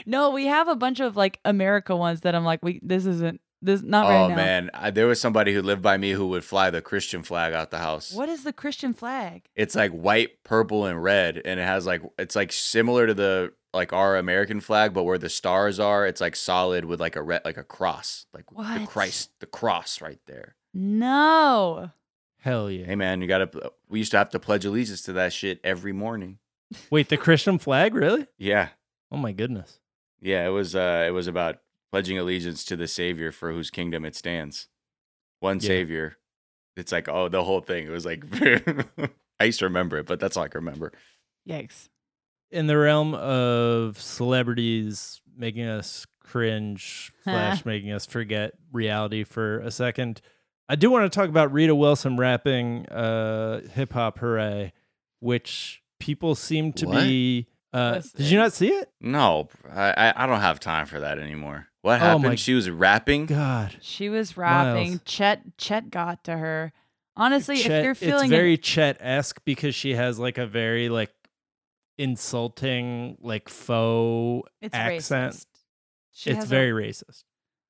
no. We have a bunch of like America ones that I'm like, we this isn't this not oh right now. Oh man, I, there was somebody who lived by me who would fly the Christian flag out the house. What is the Christian flag? It's like white, purple, and red, and it has like it's like similar to the like our American flag, but where the stars are, it's like solid with like a red, like a cross, like the Christ, the cross right there. No. Hell yeah. Hey man, you gotta. We used to have to pledge allegiance to that shit every morning. Wait, the Christian flag, really? Yeah, Oh my goodness. yeah. It was. uh It was about pledging allegiance to the Savior for whose kingdom it stands. One Yeah. Savior. It's like oh, the whole thing. It was like I used to remember it, but that's all I can remember. Yikes. In the realm of celebrities making us cringe slash making us forget reality for a second, I do want to talk about Rita Wilson rapping uh, "Hip Hop Hooray," which people seem to What? be. Uh, did you not see it? No, I I- I don't have time for that anymore. What Oh happened? my- she was rapping. God, She was rapping. Miles. Chet Chet got to her. Honestly, Chet- if you're feeling it's it- very Chet esque because she has like a very like insulting like faux it's accent. racist. She it's has a- very racist.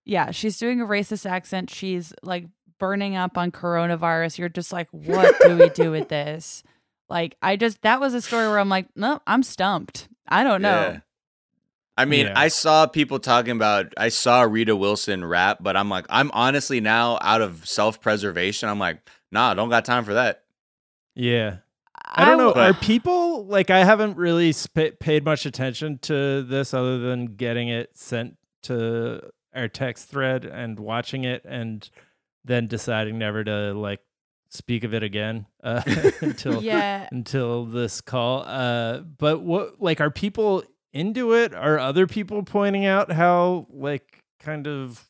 yeah. She's doing a racist accent. She's like burning up on coronavirus. You're just like, what do we do with this? Like, I just that was a story where I'm like, no, I'm stumped. I don't know. Yeah. I mean, Yeah. I saw people talking about. I saw Rita Wilson rap, but I'm like, I'm honestly now out of self preservation. I'm like, nah, don't got time for that. Yeah. I don't know. w- Are people like I haven't really sp- paid much attention to this other than getting it sent to our text thread and watching it and then deciding never to like speak of it again uh, until Yeah. until this call. Uh, but what like are people into it? Are other people pointing out how like kind of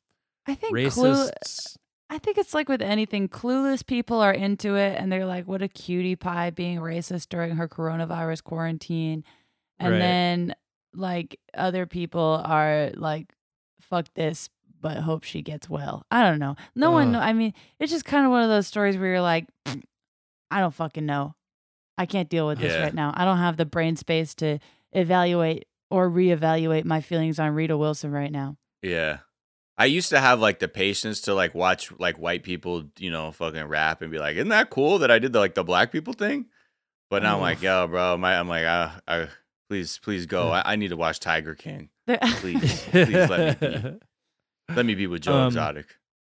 I think clue, racist? I think it's like with anything, clueless people are into it and they're like, what a cutie pie being racist during her coronavirus quarantine. And Right. then like other people are like, fuck this, but hope she gets well. I don't know. No one, know. I mean, it's just kind of one of those stories where you're like, I don't fucking know. I can't deal with this Yeah. right now. I don't have the brain space to evaluate or reevaluate my feelings on Rita Wilson right now. Yeah. I used to have like the patience to like watch like white people, you know, fucking rap and be like, "Isn't that cool that I did the like the black people thing?" But now I'm like, "Yo, bro, my, I'm like, uh, I, please, please go. I, I need to watch Tiger King. Please, please let me be. Let me be with Joe Um, Exotic."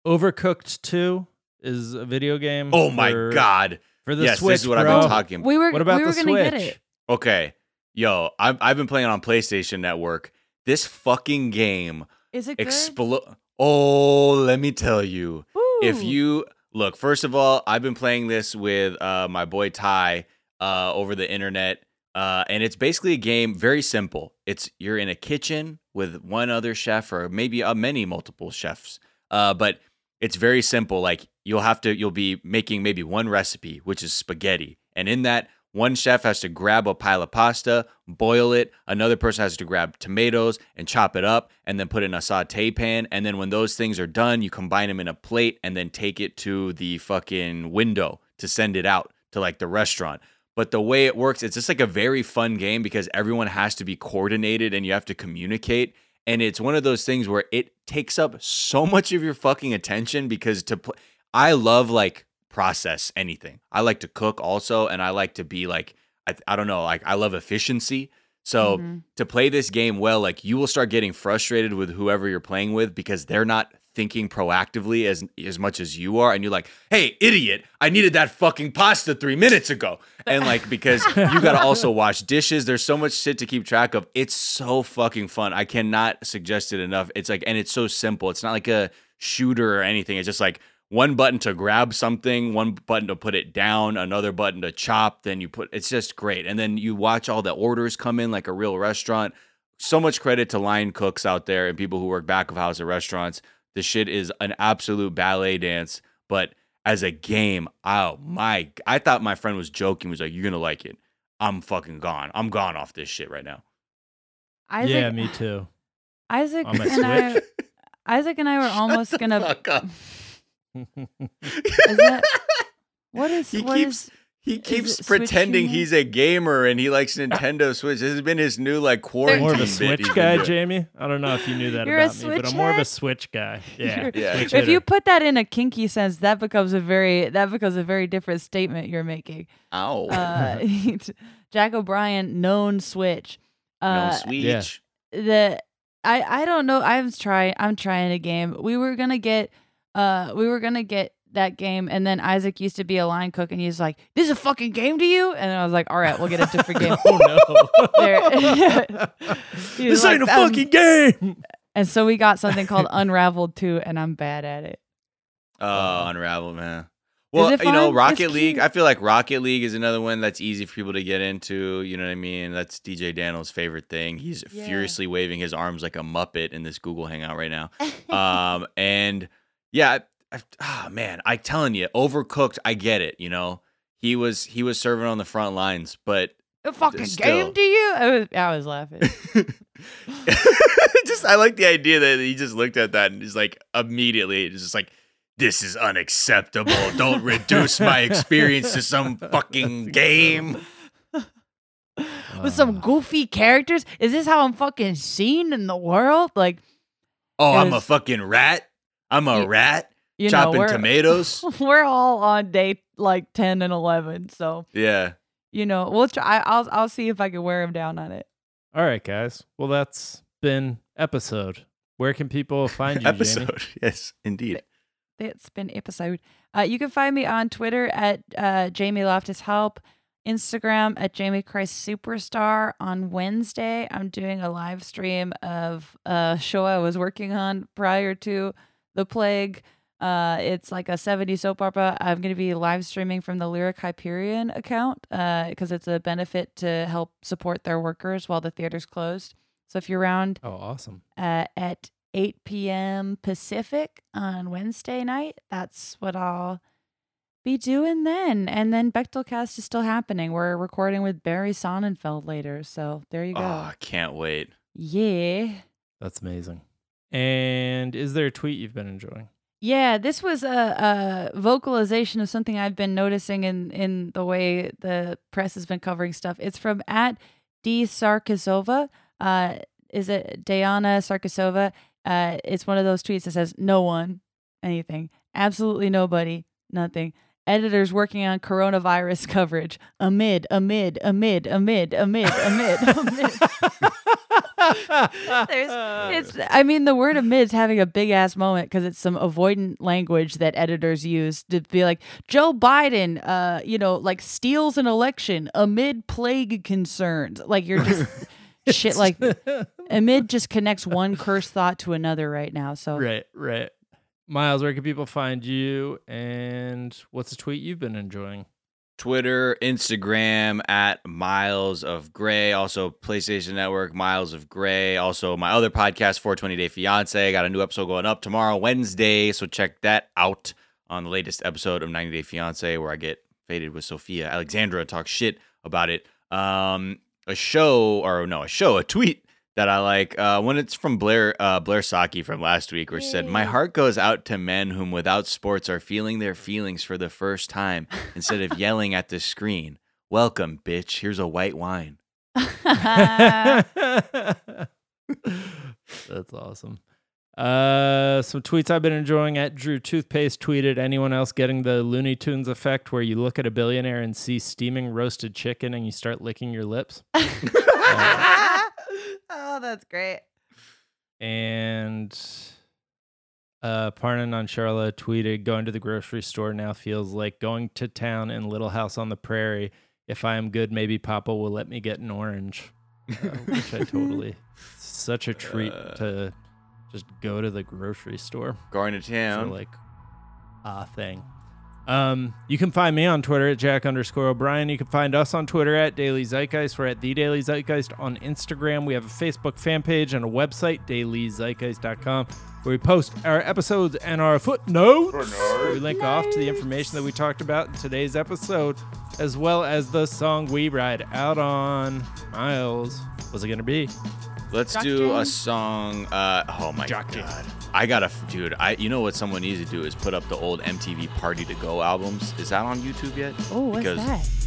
Overcooked 2 is a video game. Oh my god! For the yes, Switch, this is what I've been talking. we were What about we were the gonna Switch? get it. Okay, yo, I've I've been playing on PlayStation Network. This fucking game Is it good? explode. Oh, let me tell you. If you look, first of all, I've been playing this with uh, my boy Ty uh, over the internet, uh, and it's basically a game very simple. It's you're in a kitchen with one other chef, or maybe uh, many multiple chefs, uh, but it's very simple. Like you'll have to, you'll be making maybe one recipe, which is spaghetti, and in that. One chef has to grab a pile of pasta, boil it. Another person has to grab tomatoes and chop it up and then put it in a saute pan. And then when those things are done, you combine them in a plate and then take it to the fucking window to send it out to like the restaurant. But the way it works, it's just like a very fun game because everyone has to be coordinated and you have to communicate. And it's one of those things where it takes up so much of your fucking attention because to play, I love like process anything. I like to cook also, and I like to be like, I, I don't know, like I love efficiency. So Mhm. to play this game well, like you will start getting frustrated with whoever you're playing with because they're not thinking proactively as as much as you are, and you're like, "Hey, idiot! I needed that fucking pasta three minutes ago," and like because you got to also wash dishes. There's so much shit to keep track of. It's so fucking fun. I cannot suggest it enough. It's like, and it's so simple. It's not like a shooter or anything. It's just like one button to grab something, one button to put it down, another button to chop. Then you put it's just great. And then you watch all the orders come in like a real restaurant. So much credit to line cooks out there and people who work back of house at restaurants. The shit is an absolute ballet dance. But as a game, oh my! I thought my friend was joking. He was like, "You're gonna like it." I'm fucking gone. I'm gone off this shit right now. Isaac, yeah, me too. Isaac and I, Isaac and I were almost Shut the gonna. fuck up. Is that what is He what keeps- is- He keeps it Switch pretending he's a gamer and he likes Nintendo Switch. This has been his new like quarantine more of a Switch guy. Jamie. I don't know if you knew that You're a about me, but Switch I'm more of a? Switch guy. Yeah, Yeah. Switch if you put that in a kinky sense, that becomes a very that becomes a very different statement you're making. Ow. Uh, Jack O'Brien, known Switch. no Uh, Switch. yeah. the I I don't know. I'm trying. I'm trying a game. We were gonna get uh we were gonna get that game, and then Isaac used to be a line cook, and he's like, "This is a fucking game to you," and I was like, "All right, we'll get a different game." oh no, There- He was this ain't a um, fucking game. And so we got something called Unraveled 2, and I'm bad at it. Oh, Unravel, man. Well, you know. Rocket It's League. cute. I feel like Rocket League is another one that's easy for people to get into. You know what I mean? That's DJ Daniel's favorite thing. He's Yeah. furiously waving his arms like a muppet in this Google Hangout right now. um, and yeah, Ah, man, I telling you, overcooked. I get it. You know, he was he was serving on the front lines, but a fucking Still. game to you? I was, I was laughing. just I like the idea that he just looked at that and he's like immediately it's just like this is unacceptable. Don't reduce my experience to some fucking game. With some goofy characters? Is this how I'm fucking seen in the world? Like, Oh, I'm a fucking rat. I'm a rat you chopping know, we're, tomatoes. we're all on day like 10 and 11. So, Yeah. you know, we'll try. I'll, I'll see if I can wear him down on it. All right, guys. Well, that's been episode. Where can people find you, Jamie? Yes, indeed. That's been episode. Uh, you can find me on Twitter at uh, Jamie Loftus Help, Instagram at Jamie Christ Superstar. On Wednesday, I'm doing a live stream of a show I was working on prior to the plague. Uh, it's like a 70s soap opera. I'm going to be live streaming from the Lyric Hyperion account because it's a benefit to help support their workers while the theater's closed. So if you're around Oh, awesome. uh, at 8 p.m. Pacific on Wednesday night. That's what I'll be doing then. And then Bechdel Cast is still happening. We're recording with Barry Sonnenfeld later. So there you Oh, go. I can't wait. yeah. That's amazing. And is there a tweet you've been enjoying? Yeah, this was a, a vocalization of something I've been noticing in, in the way the press has been covering stuff. It's from at D Sarkisova. Uh, is it Diana Sarkisova? Uh, it's one of those tweets that says no one, anything, absolutely nobody, nothing. Editors working on coronavirus coverage amid, amid, amid, amid, amid, amid, amid. There's, it's. I mean, the word amid's having a big ass moment because it's some avoidant language that editors use to be like Joe Biden, uh, you know, like steals an election amid plague concerns. Like you're just shit. Like amid just connects one curse thought to another right now. So right, right. Miles, where can people find you? And what's a tweet you've been enjoying? Twitter, Instagram at Miles of Gray. Also, PlayStation Network, Miles of Gray. Also, my other podcast, 420 Day Fiance. I Got a new episode going up tomorrow, Wednesday. So check that out on the latest episode of 90 Day Fiance, where I get faded with Sophia Alexandra, talk shit about it. Um, a show, or no, a show, a tweet that I like uh, when it's from Blair uh, Blair Saki from last week, where she said, "My heart goes out to men whom, without sports, are feeling their feelings for the first time instead of yelling at the screen. Welcome, bitch. Here's a white wine." That's awesome. Uh, some tweets I've been enjoying at Drew Toothpaste tweeted anyone else getting the Looney Tunes effect where you look at a billionaire and see steaming roasted chicken and you start licking your lips. oh, that's great. And uh, Parnan on Charlotte tweeted going to the grocery store now feels like going to town in Little House on the Prairie. If I am good, maybe Papa will let me get an orange. Uh, which I totally. Such a treat Uh, to just go to the grocery store. Going to So town. like, a thing. Um, you can find me on Twitter at Jack underscore O'Brien. You can find us on Twitter at Daily Zeitgeist. We're at The Daily Zeitgeist on Instagram. We have a Facebook fan page and a website, dailyzeitgeist.com, where we post our episodes and our footnotes. We link off to the information that we talked about in today's episode, as well as the song we ride out on. Miles, what's it going to be? Let's Jock do a song. Uh, oh my Jock Jam. god. I gotta, dude. I, you know what someone needs to do is put up the old MTV Party to Go albums. Is that on YouTube yet? Oh, what's Because- that?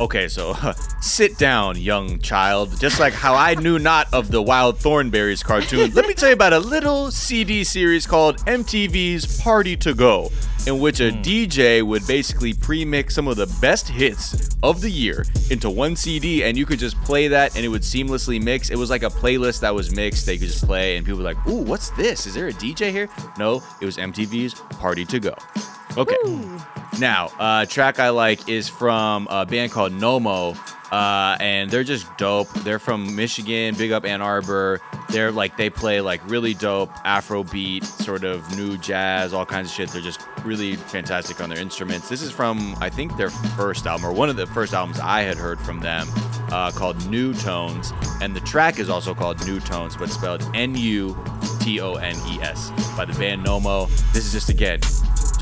Okay, so sit down, young child. Just like how I knew not of the Wild Thornberrys cartoon, let me tell you about a little CD series called MTV's Party to Go, in which a hmm. DJ would basically pre-mix some of the best hits of the year into one CD, and you could just play that, and it would seamlessly mix. It was like a playlist that was mixed. They could just play, and people were like, "Ooh, what's this? Is there a DJ here?" No, it was MTV's Party to Go. Okay. Now, uh, track I like is from a band called Nomo, uh, and they're just dope. They're from Michigan, big up Ann Arbor. They're like they play like really dope Afrobeat, sort of new jazz, all kinds of shit. They're just really fantastic on their instruments. This is from I think their first album or one of the first albums I had heard from them, uh, called New Tones, and the track is also called New Tones, but spelled N-U-T-O-N-E-S by the band Nomo. This is just again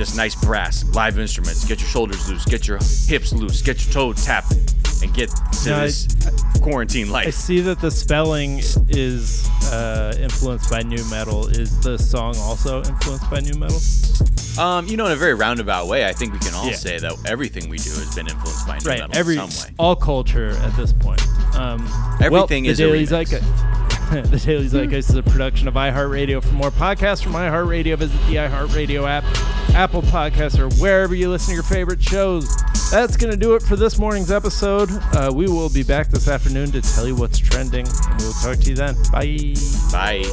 just nice brass, live instruments. Get your shoulders loose, get your hips loose, get your toe tapping, and get to No, I- this quarantine life. I see that the spelling is uh, influenced by nu metal. Is the song also influenced by nu metal? Um, you know, in a very roundabout way, I think we can all Yeah. say that everything we do has been influenced by new right. metal Every in some way. all culture at this point. Um, Everything well, is a remix. Zeitgeist. the Daily Zeitgeist is a production of iHeartRadio. For more podcasts from iHeartRadio, visit the iHeartRadio app, Apple Podcasts, or wherever you listen to your favorite shows. That's going to do it for this morning's episode. Uh, we will be back this afternoon to tell you what's trending, we'll talk to you then. Bye. Bye.